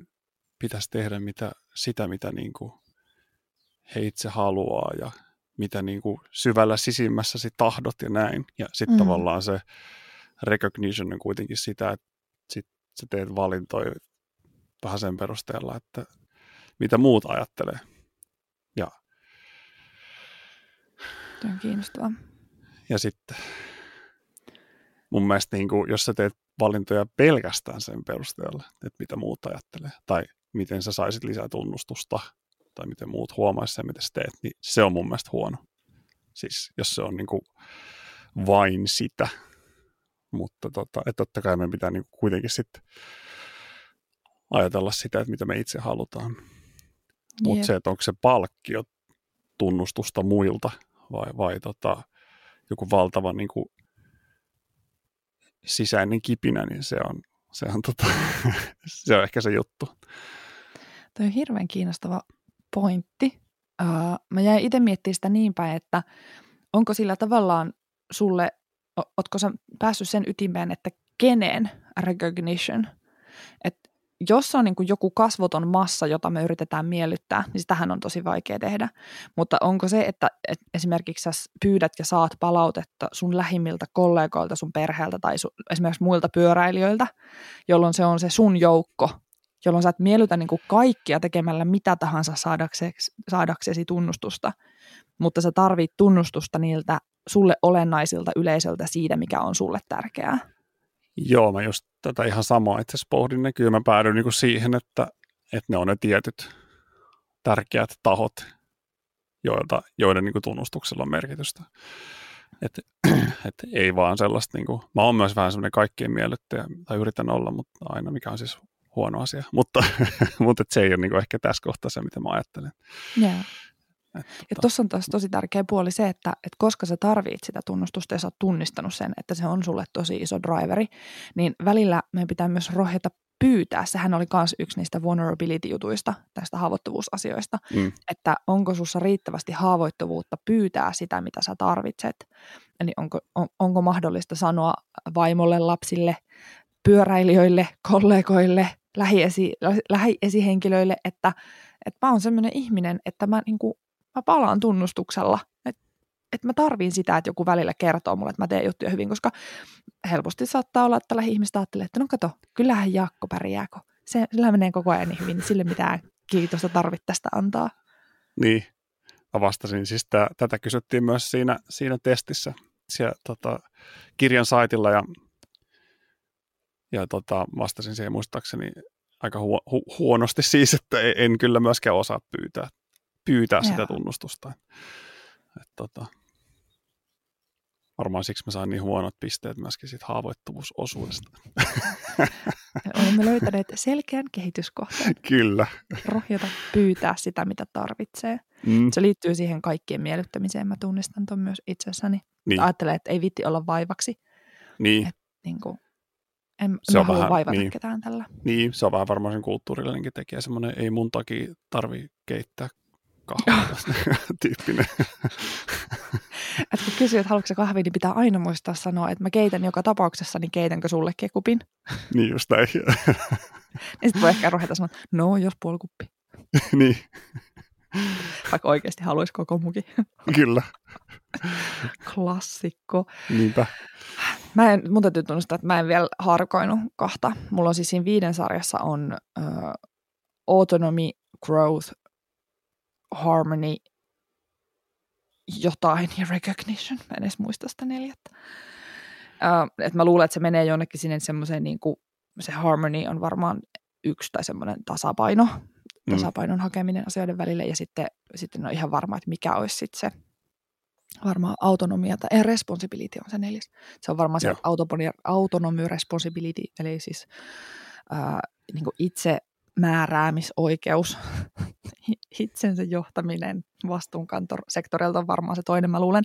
pitäisi tehdä mitä, sitä, mitä niin kuin he itse haluaa ja mitä niin kuin syvällä sisimmässäsi tahdot ja näin. Ja sitten mm. tavallaan se recognition on kuitenkin sitä, että sit sä teet valintoja vähän sen perusteella, että mitä muut ajattelee. Ja, Tämä on kiinnostavaa. Ja sitten mun mielestä, niin kuin, jos sä teet valintoja pelkästään sen perusteella, että mitä muut ajattelee, tai miten sä saisit lisää tunnustusta, tai miten muut huomaisivat sen, mitä sä teet, niin se on mun mielestä huono. Siis jos se on niin kuin vain sitä. Mutta tota, että totta kai meidän pitää niin kuin kuitenkin sitten ajatella sitä, että mitä me itse halutaan. Mutta se, että onko se palkkio tunnustusta muilta vai, vai tota, joku valtava niin kuin sisäinen kipinä, niin se on, se on, tota, se on ehkä se juttu. Tuo on hirveän kiinnostava pointti. Uh, mä jäin itse miettimään sitä niin päin, että onko sillä tavallaan sulle, ootko sä päässyt sen ytimeen, että kenen recognition, että jos on niin kuin joku kasvoton massa, jota me yritetään miellyttää, niin sitähän on tosi vaikea tehdä. Mutta onko se, että, että esimerkiksi sä pyydät ja saat palautetta sun lähimmiltä kollegoilta, sun perheeltä tai sun, esimerkiksi muilta pyöräilijöiltä, jolloin se on se sun joukko, jolloin sä et miellytä niin kuin kaikkia tekemällä mitä tahansa saadaksesi, saadaksesi tunnustusta, mutta sä tarvit tunnustusta niiltä sulle olennaisilta yleisöltä siitä, mikä on sulle tärkeää. Joo, mä just tätä ihan samaa itse asiassa pohdin, ja kyllä mä päädyin niin kuin siihen, että, että ne on ne tietyt tärkeät tahot, joilta, joiden niin kuin tunnustuksella on merkitystä. Et, et ei vaan sellaista, niin kuin, mä oon myös vähän semmoinen kaikkien miellyttäjä, tai yritän olla, mutta aina mikä on siis huono asia, mutta, mutta se ei ole niin ehkä tässä kohtaa se, mitä mä ajattelen. Yeah. Ja tuossa on taas tosi tärkeä puoli se, että, että koska sä tarvit sitä tunnustusta ja sä oot tunnistanut sen, että se on sulle tosi iso driveri, niin välillä meidän pitää myös rohjeta pyytää. Sehän oli myös yksi niistä vulnerability-jutuista, tästä haavoittuvuusasioista, mm. että onko sussa riittävästi haavoittuvuutta pyytää sitä, mitä sä tarvitset. Eli onko, on, onko mahdollista sanoa vaimolle, lapsille, pyöräilijöille, kollegoille, lähiesi, lähiesihenkilöille, että, että mä oon sellainen ihminen, että mä niin kuin mä palaan tunnustuksella. Että et mä tarviin sitä, että joku välillä kertoo mulle, että mä teen juttuja hyvin, koska helposti saattaa olla, että ihmiset ajattelee, että no kato, kyllähän Jaakko pärjääkö. Se, sillä menee koko ajan niin hyvin, niin sille mitään kiitosta tarvitse tästä antaa. Niin, mä vastasin. Siis tää, tätä kysyttiin myös siinä, siinä testissä siellä, tota, kirjan saitilla ja, ja tota, vastasin siihen muistaakseni aika huo, hu, huonosti siis, että en kyllä myöskään osaa pyytää pyytää Joo. sitä tunnustusta. Et, tota, varmaan siksi mä saan niin huonot pisteet myöskin siitä haavoittuvuusosuudesta. Olemme löytäneet selkeän kehityskohteen. Kyllä. Rohjata pyytää sitä, mitä tarvitsee. Mm. Se liittyy siihen kaikkien miellyttämiseen. Mä tunnistan tuon myös itsessäni. Niin. Ajattelen, että ei vitti olla vaivaksi. Niin. Et, niin kuin, en, se on vähän, vaivata niin, ketään tällä. Niin, se on vähän varmaan sen kulttuurillinenkin tekijä. Semmoinen ei mun takia tarvi keittää kahvia tyyppinen. että kun kysyy, että haluatko kahvia, niin pitää aina muistaa sanoa, että mä keitän joka tapauksessa, niin keitänkö sulle kekupin? niin just näin. niin sitten voi ehkä ruveta sanoa, no jos puolikuppi. niin. Vaikka oikeasti haluaisi koko muki. Kyllä. Klassikko. Niinpä. Mä en, mun täytyy tunnustaa, että mä en vielä harkoinut kahta. Mulla on siis siinä viiden sarjassa on uh, Autonomy, Growth, Harmony, jotain ja Recognition. Mä en edes muista sitä neljättä. Uh, et mä luulen, että se menee jonnekin sinne semmoiseen, niin kuin, se Harmony on varmaan yksi tai semmoinen tasapaino, mm. tasapainon hakeminen asioiden välille ja sitten, sitten on ihan varma, että mikä olisi sitten se varmaan autonomia tai responsibility on se neljäs. Se on varmaan se autonomy, autonomy responsibility, eli siis ää, niin itse määräämisoikeus, itsensä johtaminen vastuunkantosektorilta on varmaan se toinen, mä luulen.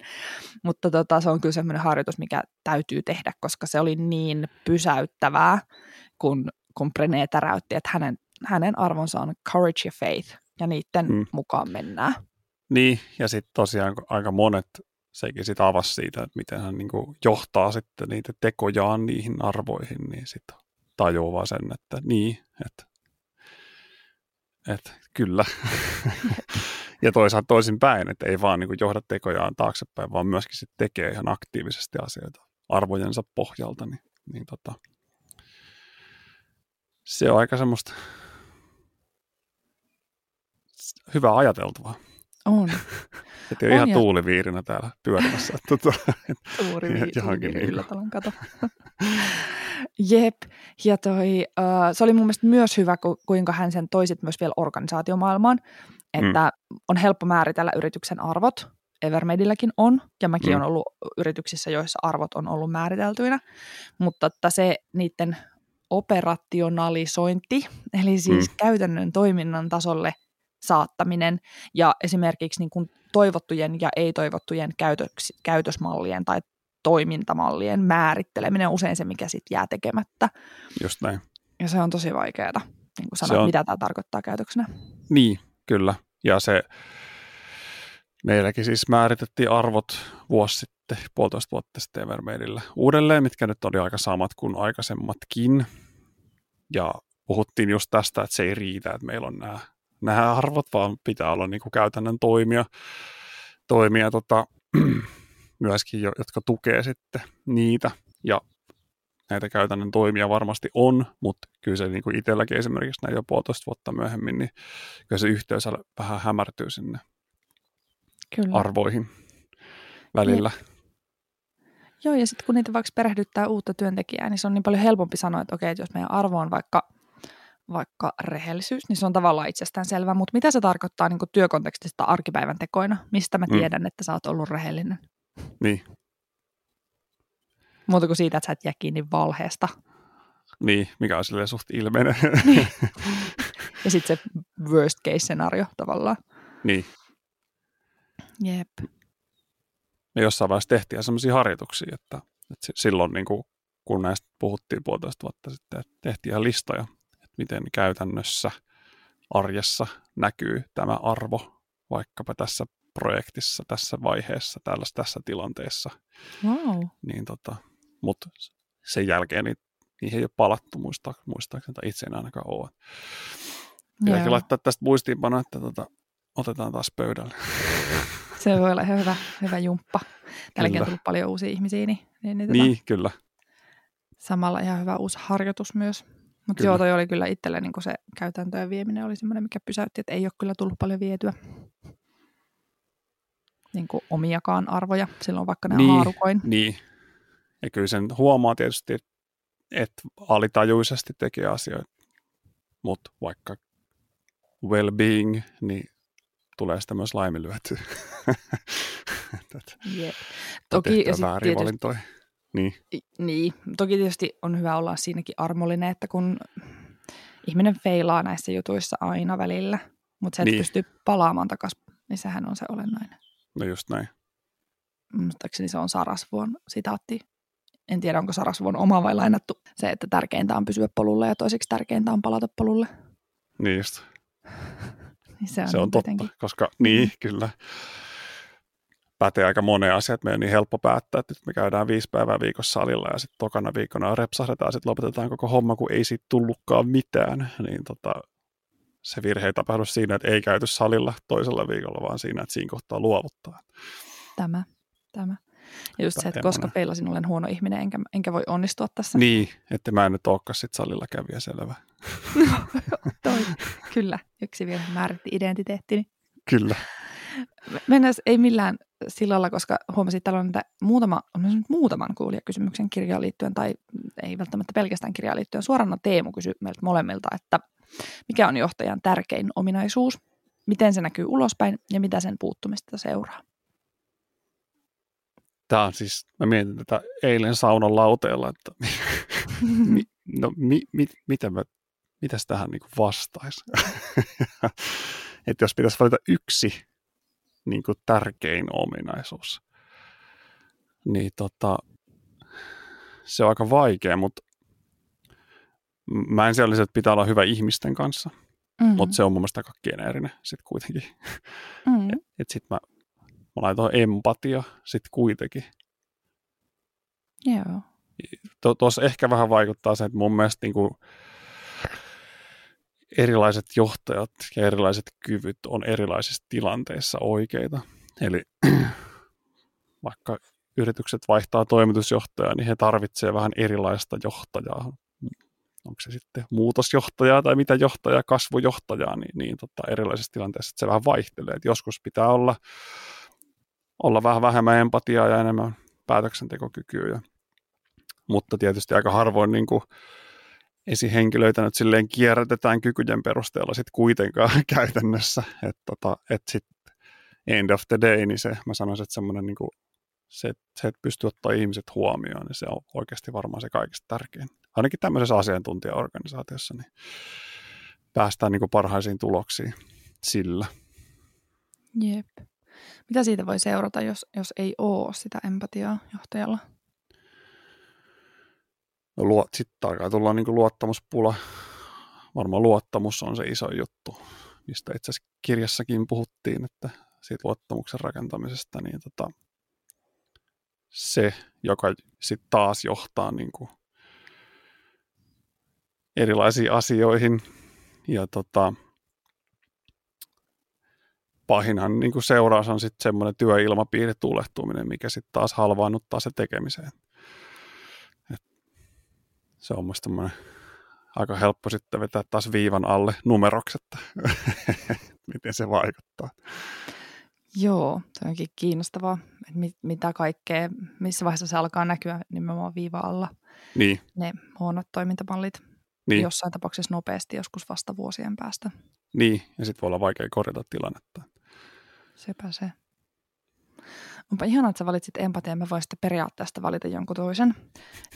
Mutta tota, se on kyllä sellainen harjoitus, mikä täytyy tehdä, koska se oli niin pysäyttävää, kun, kun Brené täräytti, että hänen, hänen arvonsa on courage ja faith, ja niiden mm. mukaan mennään. Niin, ja sitten tosiaan aika monet sekin sitten avasi siitä, että miten hän niin johtaa sitten niitä tekojaan niihin arvoihin, niin sitten tajuaa sen, että niin, että et, kyllä. ja toisaalta toisinpäin, että ei vaan niin johda tekojaan taaksepäin, vaan myöskin sit tekee ihan aktiivisesti asioita arvojensa pohjalta, niin, niin tota, se on aika semmoista hyvää ajateltavaa. On. Että on, ihan ja... tuuliviirinä täällä pyörimässä. Johonkin tuuri, niin. kato. Jep, ja toi, uh, se oli mun mielestä myös hyvä, ku, kuinka hän sen toisit myös vielä organisaatiomaailmaan, että mm. on helppo määritellä yrityksen arvot, Evermedilläkin on, ja mäkin mm. olen ollut yrityksissä, joissa arvot on ollut määriteltyinä, mutta että se niiden operationalisointi, eli siis mm. käytännön toiminnan tasolle saattaminen ja esimerkiksi niin kuin toivottujen ja ei-toivottujen käytöks, käytösmallien tai toimintamallien määritteleminen on usein se, mikä sitten jää tekemättä. Just näin. Ja se on tosi vaikeaa, niin kuin sanoa, on... mitä tämä tarkoittaa käytöksenä. Niin, kyllä. Ja se, meilläkin siis määritettiin arvot vuosi sitten, puolitoista vuotta sitten Evermaidillä uudelleen, mitkä nyt oli aika samat kuin aikaisemmatkin. Ja puhuttiin just tästä, että se ei riitä, että meillä on nämä, nämä arvot, vaan pitää olla niin kuin käytännön toimia, toimia tota, myöskin, jotka tukee sitten niitä. Ja näitä käytännön toimia varmasti on, mutta kyllä se niin kuin itselläkin esimerkiksi näin jo puolitoista vuotta myöhemmin, niin kyllä se yhteys vähän hämärtyy sinne kyllä. arvoihin välillä. Ja. Joo, ja sitten kun niitä vaikka perehdyttää uutta työntekijää, niin se on niin paljon helpompi sanoa, että okei, että jos meidän arvo on vaikka, vaikka rehellisyys, niin se on tavallaan itsestään selvä, mutta mitä se tarkoittaa niin työkontekstista arkipäivän tekoina? Mistä mä mm. tiedän, mm. että sä oot ollut rehellinen? Niin. Muuta kuin siitä, että sä et jää kiinni valheesta. Niin, mikä on silleen suht ilmeinen. Niin. Ja sitten se worst case scenario tavallaan. Niin. Jep. Me jossain vaiheessa tehtiin sellaisia harjoituksia, että, että silloin niin kuin, kun näistä puhuttiin puolitoista vuotta sitten, että tehtiin ihan listoja, miten käytännössä arjessa näkyy tämä arvo vaikkapa tässä projektissa tässä vaiheessa, tällaisessa tässä tilanteessa. Wow. Niin tota, mutta sen jälkeen niin, niihin ei ole palattu muista, muistaakseni, tai itse en ainakaan ole. Pitääkin laittaa tästä muistiinpanoa, että tota, otetaan taas pöydälle. Se voi olla hyvä, hyvä jumppa. Tälläkin on tullut paljon uusia ihmisiä. Niin, niin, niin, niin kyllä. Samalla ihan hyvä uusi harjoitus myös. Mutta joo, toi oli kyllä itselle niin se käytäntöön vieminen oli semmoinen, mikä pysäytti, että ei ole kyllä tullut paljon vietyä niin kuin omiakaan arvoja silloin, vaikka ne niin, haarukoin. Niin, ja kyllä sen huomaa tietysti, että alitajuisesti tekee asioita, mutta vaikka well-being, niin tulee sitä myös laiminlyötyä. yep. Toki, ja väärin valintoja. Niin. niin. Toki tietysti on hyvä olla siinäkin armollinen, että kun ihminen feilaa näissä jutuissa aina välillä, mutta se, että niin. pystyy palaamaan takaisin, niin sehän on se olennainen. No just näin. Muistaakseni se on Sarasvuon sitaatti. En tiedä, onko Sarasvuon oma vai lainattu. Se, että tärkeintä on pysyä polulle ja toiseksi tärkeintä on palata polulle. Niin just. niin se on, se on totta, koska niin, kyllä. Pätee aika moneen asiaan, että meidän on niin helppo päättää, että nyt me käydään viisi päivää viikossa salilla ja sitten tokana viikkona repsahdetaan ja sitten lopetetaan koko homma, kun ei siitä tullutkaan mitään. Niin tota, se virhe ei tapahdu siinä, että ei käyty salilla toisella viikolla, vaan siinä, että siinä kohtaa luovuttaa. Tämä, tämä. Ja just se, että koska peilasin, olen huono ihminen, enkä, enkä voi onnistua tässä. Niin, että mä en nyt olekaan sit salilla kävijä selvä. toi, kyllä, yksi vielä määritti identiteettini. Kyllä. Mennään ei millään sillalla, koska huomasin, että täällä on muutama, on muutaman kuulijakysymyksen kirjaan liittyen, tai ei välttämättä pelkästään kirjaan liittyen. Suorana Teemu kysyi meiltä molemmilta, että mikä on johtajan tärkein ominaisuus, miten se näkyy ulospäin ja mitä sen puuttumista seuraa. Tämä on siis, mä mietin tätä eilen saunan lauteella, että mi, no, mi, mi, mitä mä, mitäs tähän niin vastaisi? että jos pitäisi valita yksi niin kuin tärkein ominaisuus, niin tota, se on aika vaikea, mutta mä en siellä että pitää olla hyvä ihmisten kanssa, mm. mutta se on mun mielestä aika geneerinen sitten kuitenkin. Mm. et, et sit mä, mä laitoin empatia sitten kuitenkin. Joo. Tuossa ehkä vähän vaikuttaa se, että mun mielestä niinku, erilaiset johtajat ja erilaiset kyvyt on erilaisissa tilanteissa oikeita. Eli vaikka yritykset vaihtaa toimitusjohtajaa, niin he tarvitsevat vähän erilaista johtajaa. Onko se sitten muutosjohtajaa tai mitä johtajaa, kasvujohtajaa, niin, niin tota, erilaisissa tilanteissa se vähän vaihtelee. Et joskus pitää olla, olla vähän vähemmän empatiaa ja enemmän päätöksentekokykyä. Mutta tietysti aika harvoin niin kuin, esihenkilöitä nyt silleen kierrätetään kykyjen perusteella sitten kuitenkaan käytännössä. Että tota, et sitten end of the day, niin se, mä sanoisin, että semmoinen niin kuin, se, se, että pystyy ottaa ihmiset huomioon, niin se on oikeasti varmaan se kaikista tärkein. Ainakin tämmöisessä asiantuntijaorganisaatiossa, niin päästään niin kuin parhaisiin tuloksiin sillä. Jep. Mitä siitä voi seurata, jos, jos ei ole sitä empatiaa johtajalla? No, sitten alkaa tulla niin luottamuspula. Varmaan luottamus on se iso juttu, mistä itse asiassa kirjassakin puhuttiin, että siitä luottamuksen rakentamisesta, niin tota, se, joka sitten taas johtaa niin kuin erilaisiin asioihin. Ja tota, pahinhan niin kuin seuraus on sitten semmoinen työilmapiiri tulehtuminen, mikä sitten taas halvaannuttaa se tekemiseen. Se on mielestäni aika helppo sitten vetää taas viivan alle numerokset, miten se vaikuttaa. Joo, se onkin kiinnostavaa, että mit, mitä kaikkea, missä vaiheessa se alkaa näkyä nimenomaan viiva alla. Niin. Ne huonot toimintamallit. Niin. Jossain tapauksessa nopeasti, joskus vasta vuosien päästä. Niin, ja sitten voi olla vaikea korjata tilannetta. Sepä se. Onpa ihanaa, että sä valitsit empatian. Mä voin sitten periaatteesta valita jonkun toisen.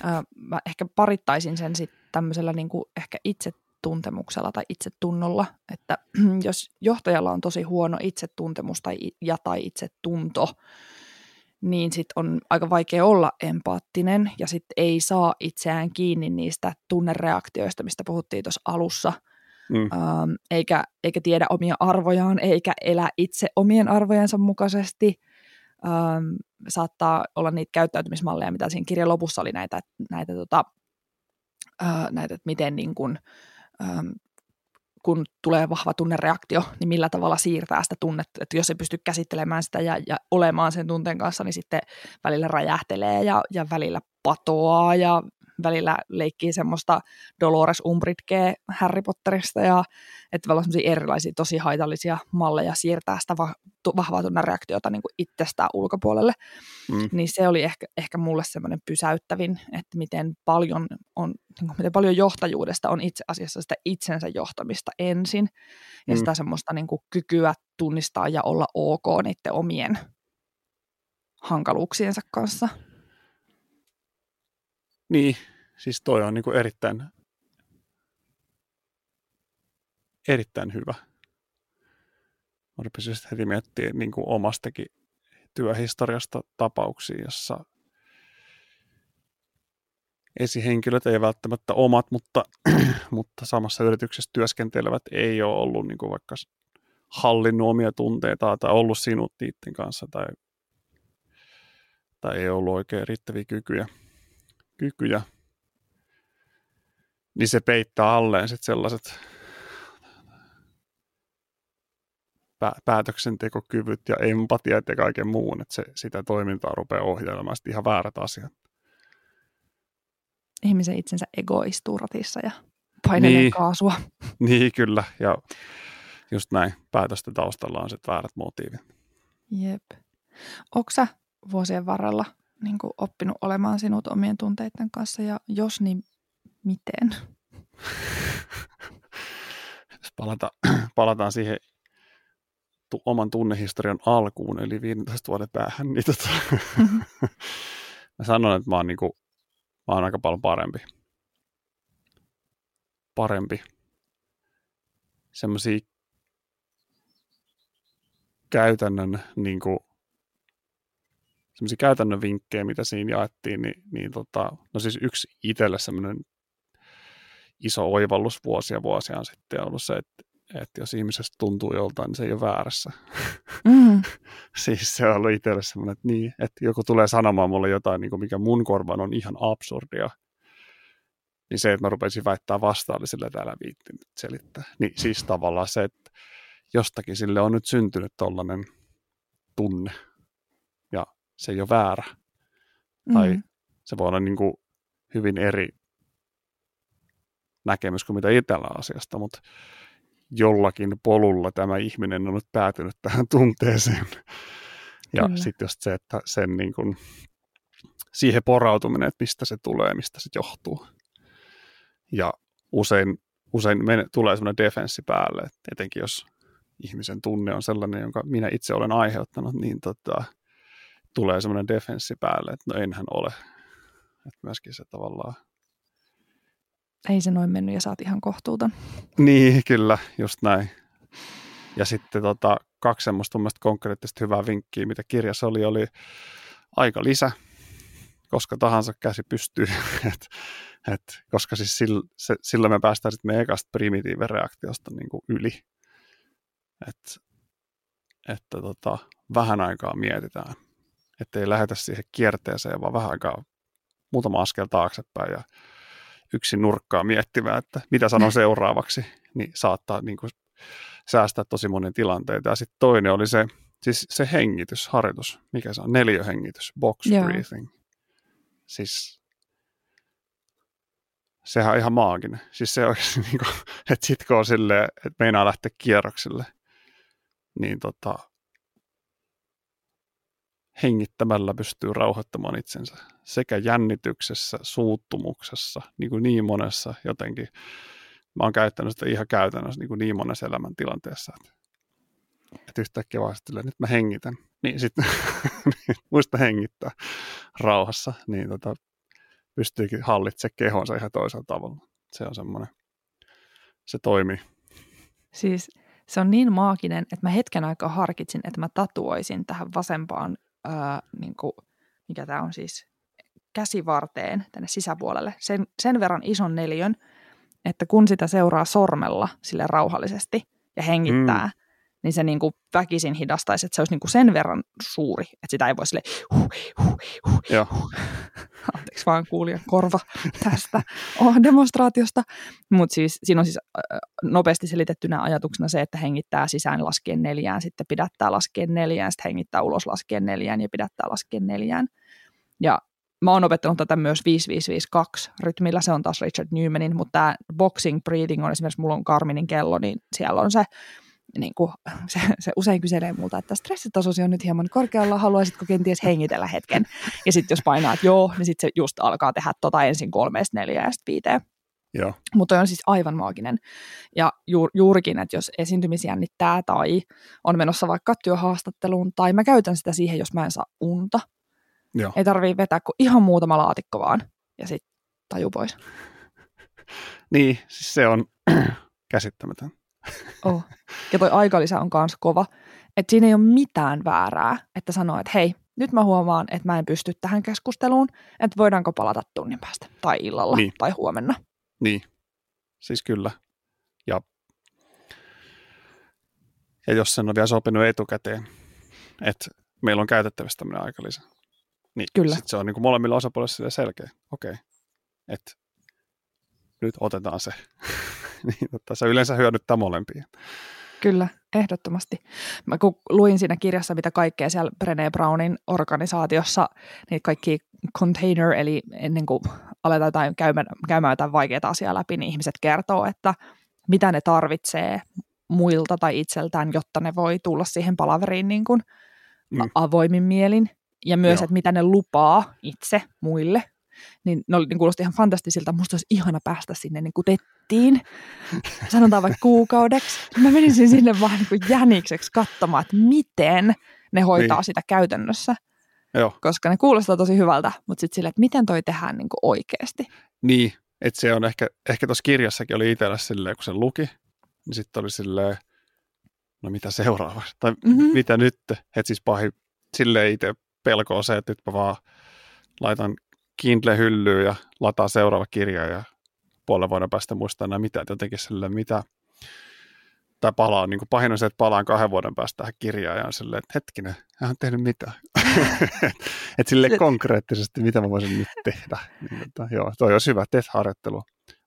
Öö, mä ehkä parittaisin sen sitten tämmöisellä niin kuin ehkä itse itsetuntemuksella tai itsetunnolla, että jos johtajalla on tosi huono itsetuntemus tai, ja tai itsetunto, niin sitten on aika vaikea olla empaattinen ja sitten ei saa itseään kiinni niistä tunnereaktioista, mistä puhuttiin tuossa alussa, mm. ähm, eikä, eikä tiedä omia arvojaan, eikä elä itse omien arvojensa mukaisesti. Ähm, saattaa olla niitä käyttäytymismalleja, mitä siinä kirjan lopussa oli näitä, näitä, tota, äh, näitä että miten niin kun, ähm, kun tulee vahva tunnereaktio, niin millä tavalla siirtää sitä tunnetta, että jos ei pysty käsittelemään sitä ja, ja olemaan sen tunteen kanssa, niin sitten välillä räjähtelee ja, ja välillä patoaa ja välillä leikkii semmoista Dolores Umbridge Harry Potterista ja että välillä on erilaisia tosi haitallisia malleja siirtää sitä va- vahvaa tunnereaktiota niin kuin itsestään ulkopuolelle. Mm. Niin se oli ehkä, ehkä mulle semmoinen pysäyttävin, että miten paljon, on, niin kuin, miten paljon johtajuudesta on itse asiassa sitä itsensä johtamista ensin ja mm. sitä semmoista niin kuin, kykyä tunnistaa ja olla ok niiden omien hankaluuksiensa kanssa. Niin, siis toi on niin kuin erittäin, erittäin hyvä. Mä rupesin heti miettimään niin kuin omastakin työhistoriasta tapauksia, jossa esihenkilöt ei välttämättä omat, mutta, mutta samassa yrityksessä työskentelevät ei ole ollut niin kuin vaikka hallinnut omia tunteita tai ollut sinut niiden kanssa tai, tai ei ollut oikein riittäviä kykyjä kykyjä, niin se peittää alleen sitten sellaiset päätöksentekokyvyt ja empatiat ja kaiken muun, että se, sitä toimintaa rupeaa ohjailemaan sitten ihan väärät asiat. Ihmisen itsensä ego istuu ratissa ja painelee niin, kaasua. Niin, kyllä. Ja just näin. Päätösten taustalla on sitten väärät motiivit. Jep. Onko vuosien varrella niin kuin oppinut olemaan sinut omien tunteiden kanssa ja jos niin miten? Palata, palataan siihen tu, oman tunnehistorian alkuun, eli 15 vuoden päähän, niin tota, mm-hmm. mä sanon, että mä oon, niin kuin, mä oon aika paljon parempi. Parempi. Semmoisia käytännön niin kuin, käytännön vinkkejä, mitä siinä jaettiin, niin, niin tota, no siis yksi itselle semmoinen iso oivallus vuosia vuosia on sitten ollut se, että, että jos ihmisestä tuntuu joltain, niin se ei ole väärässä. Mm. siis se on ollut itselle semmoinen, että niin, että joku tulee sanomaan mulle jotain, niin kuin mikä mun korvaan on ihan absurdia, niin se, että mä rupesin väittää vastaan, oli sillä täällä viitti nyt selittää. Niin siis tavallaan se, että jostakin sille on nyt syntynyt tollainen tunne, ja se ei ole väärä. Mm. Tai se voi olla niin kuin hyvin eri näkemys kuin mitä itsellä asiasta, mutta jollakin polulla tämä ihminen on nyt päätynyt tähän tunteeseen. Ja sitten just se, että sen niin kuin, siihen porautuminen, että mistä se tulee, mistä se johtuu. Ja usein, usein mene, tulee semmoinen defenssi päälle, että etenkin jos ihmisen tunne on sellainen, jonka minä itse olen aiheuttanut, niin tota, tulee semmoinen defenssi päälle, että no enhän ole. Että myöskin se tavallaan... Ei se noin mennyt ja saat ihan kohtuuton. Niin, kyllä, just näin. Ja sitten tota, kaksi semmoista konkreettista hyvää vinkkiä, mitä kirjassa oli, oli aika lisä, koska tahansa käsi pystyy. et, et, koska siis sillä, se, sillä me päästään sitten meidän ekasta primitiivireaktiosta niin kuin yli. Et, että tota, vähän aikaa mietitään, ettei lähetä siihen kierteeseen, vaan vähän aikaa muutama askel taaksepäin ja yksin nurkkaa miettimään, että mitä sanon seuraavaksi, niin saattaa niin kuin säästää tosi monen tilanteita. Ja sitten toinen oli se, siis se hengitysharjoitus, mikä se on, neljöhengitys, box Joo. breathing. Siis sehän on ihan maaginen. Siis se oikeasti, niin kuin, että sit kun on silleen, että meinaa lähteä kierroksille, niin tota, hengittämällä pystyy rauhoittamaan itsensä sekä jännityksessä, suuttumuksessa, niin, kuin niin monessa jotenkin. Mä oon käyttänyt sitä ihan käytännössä niin, kuin niin monessa elämäntilanteessa, että, että yhtäkkiä vaan sitten, nyt mä hengitän. Niin sitten muista hengittää rauhassa, niin tota, pystyykin hallitsemaan kehonsa ihan toisella tavalla. Se on semmoinen, se toimii. Siis se on niin maaginen, että mä hetken aikaa harkitsin, että mä tatuoisin tähän vasempaan ää, niin kuin, mikä tämä on siis, käsivarteen tänne sisäpuolelle, sen, sen verran ison neliön, että kun sitä seuraa sormella sille rauhallisesti ja hengittää, mm. niin se niin kuin väkisin hidastaisi, että se olisi niin kuin sen verran suuri, että sitä ei voi sille huh, huh, huh, Joo. Huh. Anteeksi vaan kuulija korva tästä oh, demonstraatiosta. Mutta siis, siinä on siis nopeasti selitettynä ajatuksena se, että hengittää sisään laskien neljään, sitten pidättää laskien neljään, sitten hengittää ulos laskien neljään ja pidättää laskien neljään. Ja mä oon opettanut tätä myös 5552 rytmillä, se on taas Richard Newmanin, mutta tämä boxing breathing on esimerkiksi, mulla on Karminin kello, niin siellä on se niin kuin, se, se usein kyselee multa, että stressitasosi on nyt hieman korkealla, haluaisitko kenties hengitellä hetken? Ja sitten jos painaa, että joo, niin sitten se just alkaa tehdä tota ensin kolmeesta neljää ja sitten viiteen. Joo. Mutta on siis aivan maaginen. Ja ju, juurikin, että jos esiintymisi jännittää tai on menossa vaikka työhaastatteluun, tai mä käytän sitä siihen, jos mä en saa unta. Joo. Ei tarvii vetää kuin ihan muutama laatikko vaan, ja sitten taju pois. niin, siis se on käsittämätön. Oh. Ja toi aikalisä on myös kova. Että siinä ei ole mitään väärää, että sanoo, että hei, nyt mä huomaan, että mä en pysty tähän keskusteluun, että voidaanko palata tunnin päästä, tai illalla, niin. tai huomenna. Niin, siis kyllä. Ja, ja jos sen on vielä sopinut etukäteen, että meillä on käytettävissä tämmöinen aikalisä, niin kyllä. Sit se on niin kuin molemmilla osapuolilla selkeä. Okei, okay. että nyt otetaan se. niin, mutta se yleensä hyödyttää molempia. Kyllä, ehdottomasti. Mä kun luin siinä kirjassa, mitä kaikkea siellä Brené Brownin organisaatiossa, niin kaikki container, eli ennen kuin aletaan jotain käymään, käymään jotain vaikeaa asiaa läpi, niin ihmiset kertoo, että mitä ne tarvitsee muilta tai itseltään, jotta ne voi tulla siihen palaveriin niin kuin mm. avoimin mielin. Ja myös, Joo. että mitä ne lupaa itse muille niin ne oli, niin kuulosti ihan fantastisilta. Musta olisi ihana päästä sinne niin kuin tettiin, sanotaan vaikka kuukaudeksi. Mä menisin sinne vaan niin kuin jänikseksi katsomaan, että miten ne hoitaa niin. sitä käytännössä. Joo. Koska ne kuulostaa tosi hyvältä, mutta sitten silleen, että miten toi tehdään niin kuin oikeasti. Niin, että se on ehkä, ehkä tuossa kirjassakin oli itsellä silleen, kun se luki, niin sitten oli silleen, no mitä seuraavaksi, tai mm-hmm. mitä nyt, että siis pahin silleen itse pelko se, että nyt mä vaan laitan Kindle-hyllyyn ja lataa seuraava kirja ja puolen vuoden päästä muistaa enää mitään, että jotenkin sille mitä, tai palaa, niin kuin pahin on se, että palaan kahden vuoden päästä tähän kirjaan ja on silleen, että hetkinen, hän on tehnyt mitään. että sille konkreettisesti, mitä mä voisin nyt tehdä. Niin, että, joo, toi olisi hyvä, teet harjoittelua.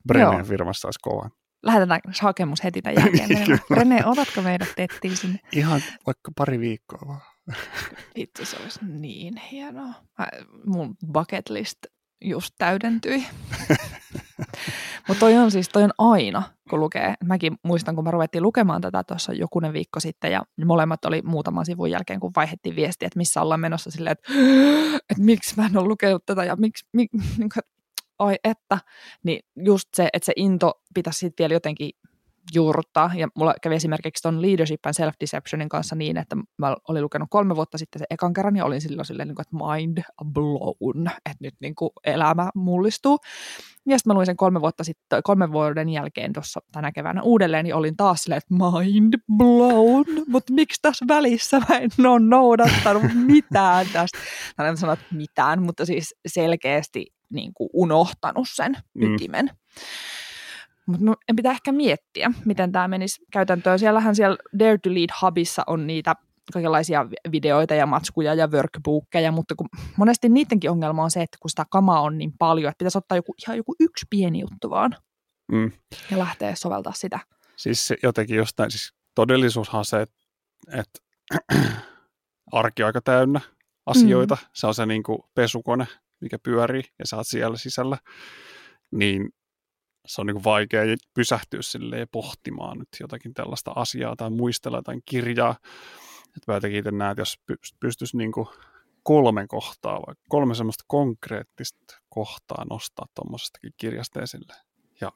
Brenneen firmassa olisi kova. Lähetetään hakemus heti tämän jälkeen. Rene, otatko meidät tettiin sinne? Ihan vaikka pari viikkoa vaan. Itse se olisi niin hienoa. Mä, mun bucket list just täydentyi. Mutta toi on siis, toi on aina, kun lukee. Mäkin muistan, kun mä ruvettiin lukemaan tätä tuossa jokunen viikko sitten, ja molemmat oli muutaman sivun jälkeen, kun vaihdettiin viestiä, että missä ollaan menossa silleen, että, että miksi mä en ole lukenut tätä, ja miksi, miksi niin kuin, ai että, niin just se, että se into pitäisi sitten vielä jotenkin juurruttaa. Ja mulla kävi esimerkiksi tuon Leadership and Self-Deceptionin kanssa niin, että mä olin lukenut kolme vuotta sitten se ekan kerran ja olin silloin silleen, niin kuin, että mind blown, että nyt niin kuin elämä mullistuu. Ja sitten mä luin sen kolme, vuotta sitten, kolme vuoden jälkeen tuossa tänä keväänä uudelleen, niin olin taas silleen, että mind blown, mutta miksi tässä välissä mä en ole noudattanut mitään tästä. Mä en sano, mitään, mutta siis selkeästi niin kuin unohtanut sen mm. ytimen. Mutta en pitää ehkä miettiä, miten tämä menisi käytäntöön. Siellähän siellä Dare to Lead Hubissa on niitä kaikenlaisia videoita ja matskuja ja workbookkeja, mutta kun monesti niidenkin ongelma on se, että kun sitä kamaa on niin paljon, että pitäisi ottaa joku, ihan joku yksi pieni juttu vaan mm. ja lähteä soveltaa sitä. Siis jotenkin jostain, siis todellisuushan se, että, että arki on aika täynnä asioita. Mm. Se on se niin kuin pesukone, mikä pyörii ja sä oot siellä sisällä. Niin se on niin vaikea pysähtyä silleen pohtimaan nyt jotakin tällaista asiaa tai muistella jotain kirjaa. Että mä jotenkin itse näen, että jos pystyisi niin kuin kolme kohtaa, vai kolme semmoista konkreettista kohtaa nostaa tuommoisestakin kirjasta esille. Ja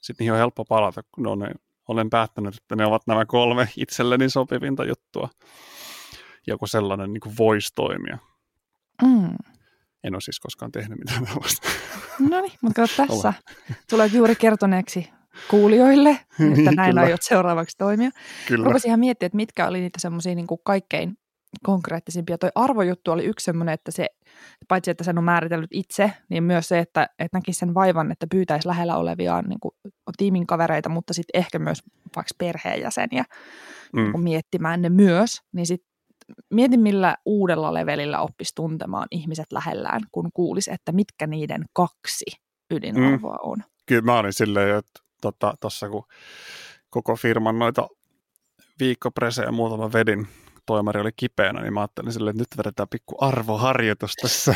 sitten niihin on helppo palata, kun on, olen päättänyt, että ne ovat nämä kolme itselleni sopivinta juttua. Joku sellainen niin voisi toimia. Mm. En ole siis koskaan tehnyt mitään tällaista. No niin, mutta kato tässä. Tulet juuri kertoneeksi kuulijoille, että niin, näin kyllä. aiot seuraavaksi toimia. Kyllä. Rupesin ihan miettiä, että mitkä oli niitä semmoisia niin kaikkein konkreettisimpia. Toi arvojuttu oli yksi semmoinen, että se, paitsi että sen on määritellyt itse, niin myös se, että, että näkisi sen vaivan, että pyytäisi lähellä olevia niin kuin, tiimin kavereita, mutta sitten ehkä myös vaikka perheenjäseniä mm. niin miettimään ne myös, niin sitten mietin, millä uudella levelillä oppisi tuntemaan ihmiset lähellään, kun kuulisi, että mitkä niiden kaksi ydinarvoa mm. on. Kyllä mä olin silleen, että tuossa tota, kun koko firman noita viikkopresejä muutama vedin, toimari oli kipeänä, niin mä ajattelin silleen, että nyt vedetään pikku arvoharjoitus tässä.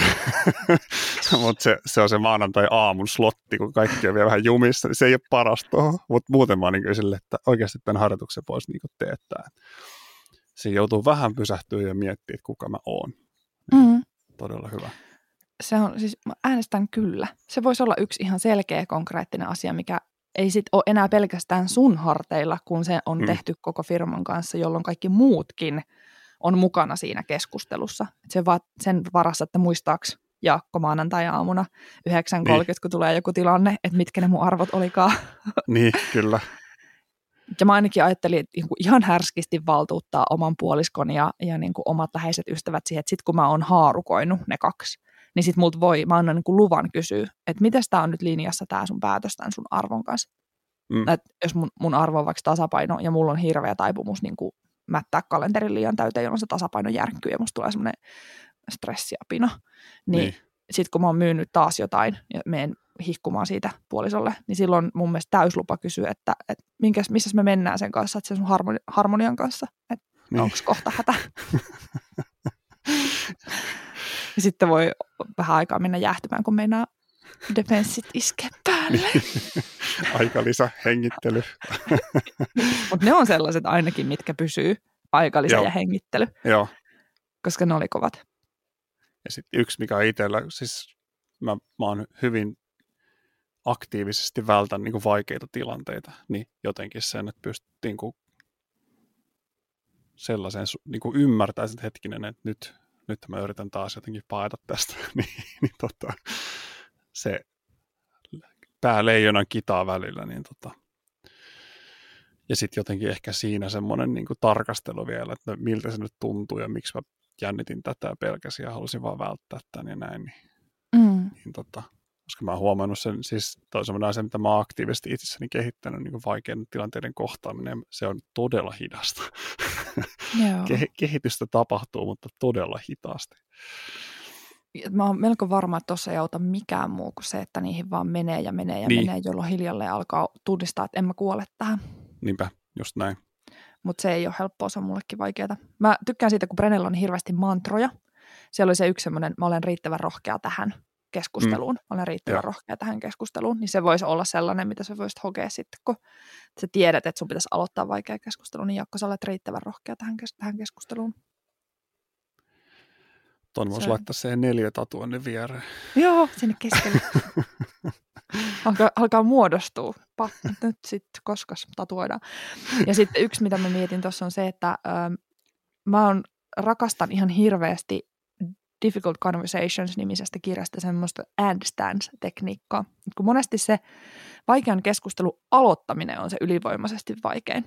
Mutta se, se, on se maanantai-aamun slotti, kun kaikki on vielä vähän jumissa, niin se ei ole parasta Mutta muuten mä niin silleen, että oikeasti tämän harjoituksen voisi niin teettää siinä joutuu vähän pysähtyä ja miettiä, että kuka mä oon. Mm. Todella hyvä. Se on, siis mä äänestän kyllä. Se voisi olla yksi ihan selkeä konkreettinen asia, mikä ei sit ole enää pelkästään sun harteilla, kun se on mm. tehty koko firman kanssa, jolloin kaikki muutkin on mukana siinä keskustelussa. Et se va- sen varassa, että muistaaks Jaakko maanantai-aamuna 9.30, niin. kun tulee joku tilanne, että mitkä ne mun arvot olikaan. Niin, kyllä. Ja mä ainakin ajattelin, että niin ihan härskisti valtuuttaa oman puoliskon ja, ja niin kuin omat läheiset ystävät siihen, että sitten kun mä oon haarukoinut ne kaksi, niin sitten multa voi, mä annan niin kuin luvan kysyä, että miten tämä on nyt linjassa tämä sun päätös tämän sun arvon kanssa. Mm. Et jos mun, mun arvo on vaikka tasapaino ja mulla on hirveä taipumus niin kuin mättää kalenterin liian täyteen, jolloin se tasapaino järkkyy ja musta tulee semmoinen stressiapina, niin, niin. sitten kun mä oon myynyt taas jotain ja menen hihkumaan siitä puolisolle, niin silloin mun mielestä täyslupa kysyä, että, että minkäs, missä me mennään sen kanssa, että se sun harmoni, harmonian kanssa, että niin. onko kohta hätä. ja sitten voi vähän aikaa mennä jäähtymään, kun meinaa defenssit iske päälle. Niin. Aika lisä hengittely. Mutta ne on sellaiset ainakin, mitkä pysyy, aikalisä Joo. ja hengittely. Joo. Koska ne oli kovat. Ja sitten yksi, mikä itsellä, siis mä, mä oon hyvin aktiivisesti vältän niin kuin vaikeita tilanteita, niin jotenkin sen, että pystyt niin kuin sellaisen niin kuin ymmärtäisin, että hetkinen, että nyt, nyt mä yritän taas jotenkin paeta tästä, niin, niin tota, se pääleijonan kitaa välillä, niin tota, ja sitten jotenkin ehkä siinä semmoinen niin tarkastelu vielä, että miltä se nyt tuntuu ja miksi mä jännitin tätä ja pelkäsin ja halusin vaan välttää tämän ja näin, niin, mm. niin tota, koska mä oon huomannut sen, siis toi on semmoinen asia, mitä mä oon aktiivisesti itsessäni kehittänyt, niin vaikeiden tilanteiden kohtaaminen, se on todella hidasta. Ke- kehitystä tapahtuu, mutta todella hitaasti. mä oon melko varma, että tuossa ei auta mikään muu kuin se, että niihin vaan menee ja menee ja Niin. menee, jolloin hiljalleen alkaa tunnistaa, että en mä kuole tähän. Niinpä, just näin. Mutta se ei ole helppoa, se on mullekin vaikeaa. Mä tykkään siitä, kun Brennellä on hirveästi mantroja. Siellä oli se yksi semmoinen, mä olen riittävän rohkea tähän keskusteluun. Mä olen riittävän Joo. rohkea tähän keskusteluun. Niin se voisi olla sellainen, mitä sä voisit hokea sitten, kun sä tiedät, että sun pitäisi aloittaa vaikea keskustelu. Niin Jakko, sä olet riittävän rohkea tähän, kes- tähän keskusteluun. Tuon voisi Se- laittaa siihen neljä tatuoinnin viereen. Joo, sinne keskelle. alkaa, alkaa muodostua. Pa, nyt sitten koskas tatuoidaan. Ja sitten yksi, mitä mä mietin tuossa on se, että ähm, mä on, rakastan ihan hirveästi Difficult Conversations-nimisestä kirjasta semmoista and stance-tekniikkaa. Kun monesti se vaikean keskustelun aloittaminen on se ylivoimaisesti vaikein.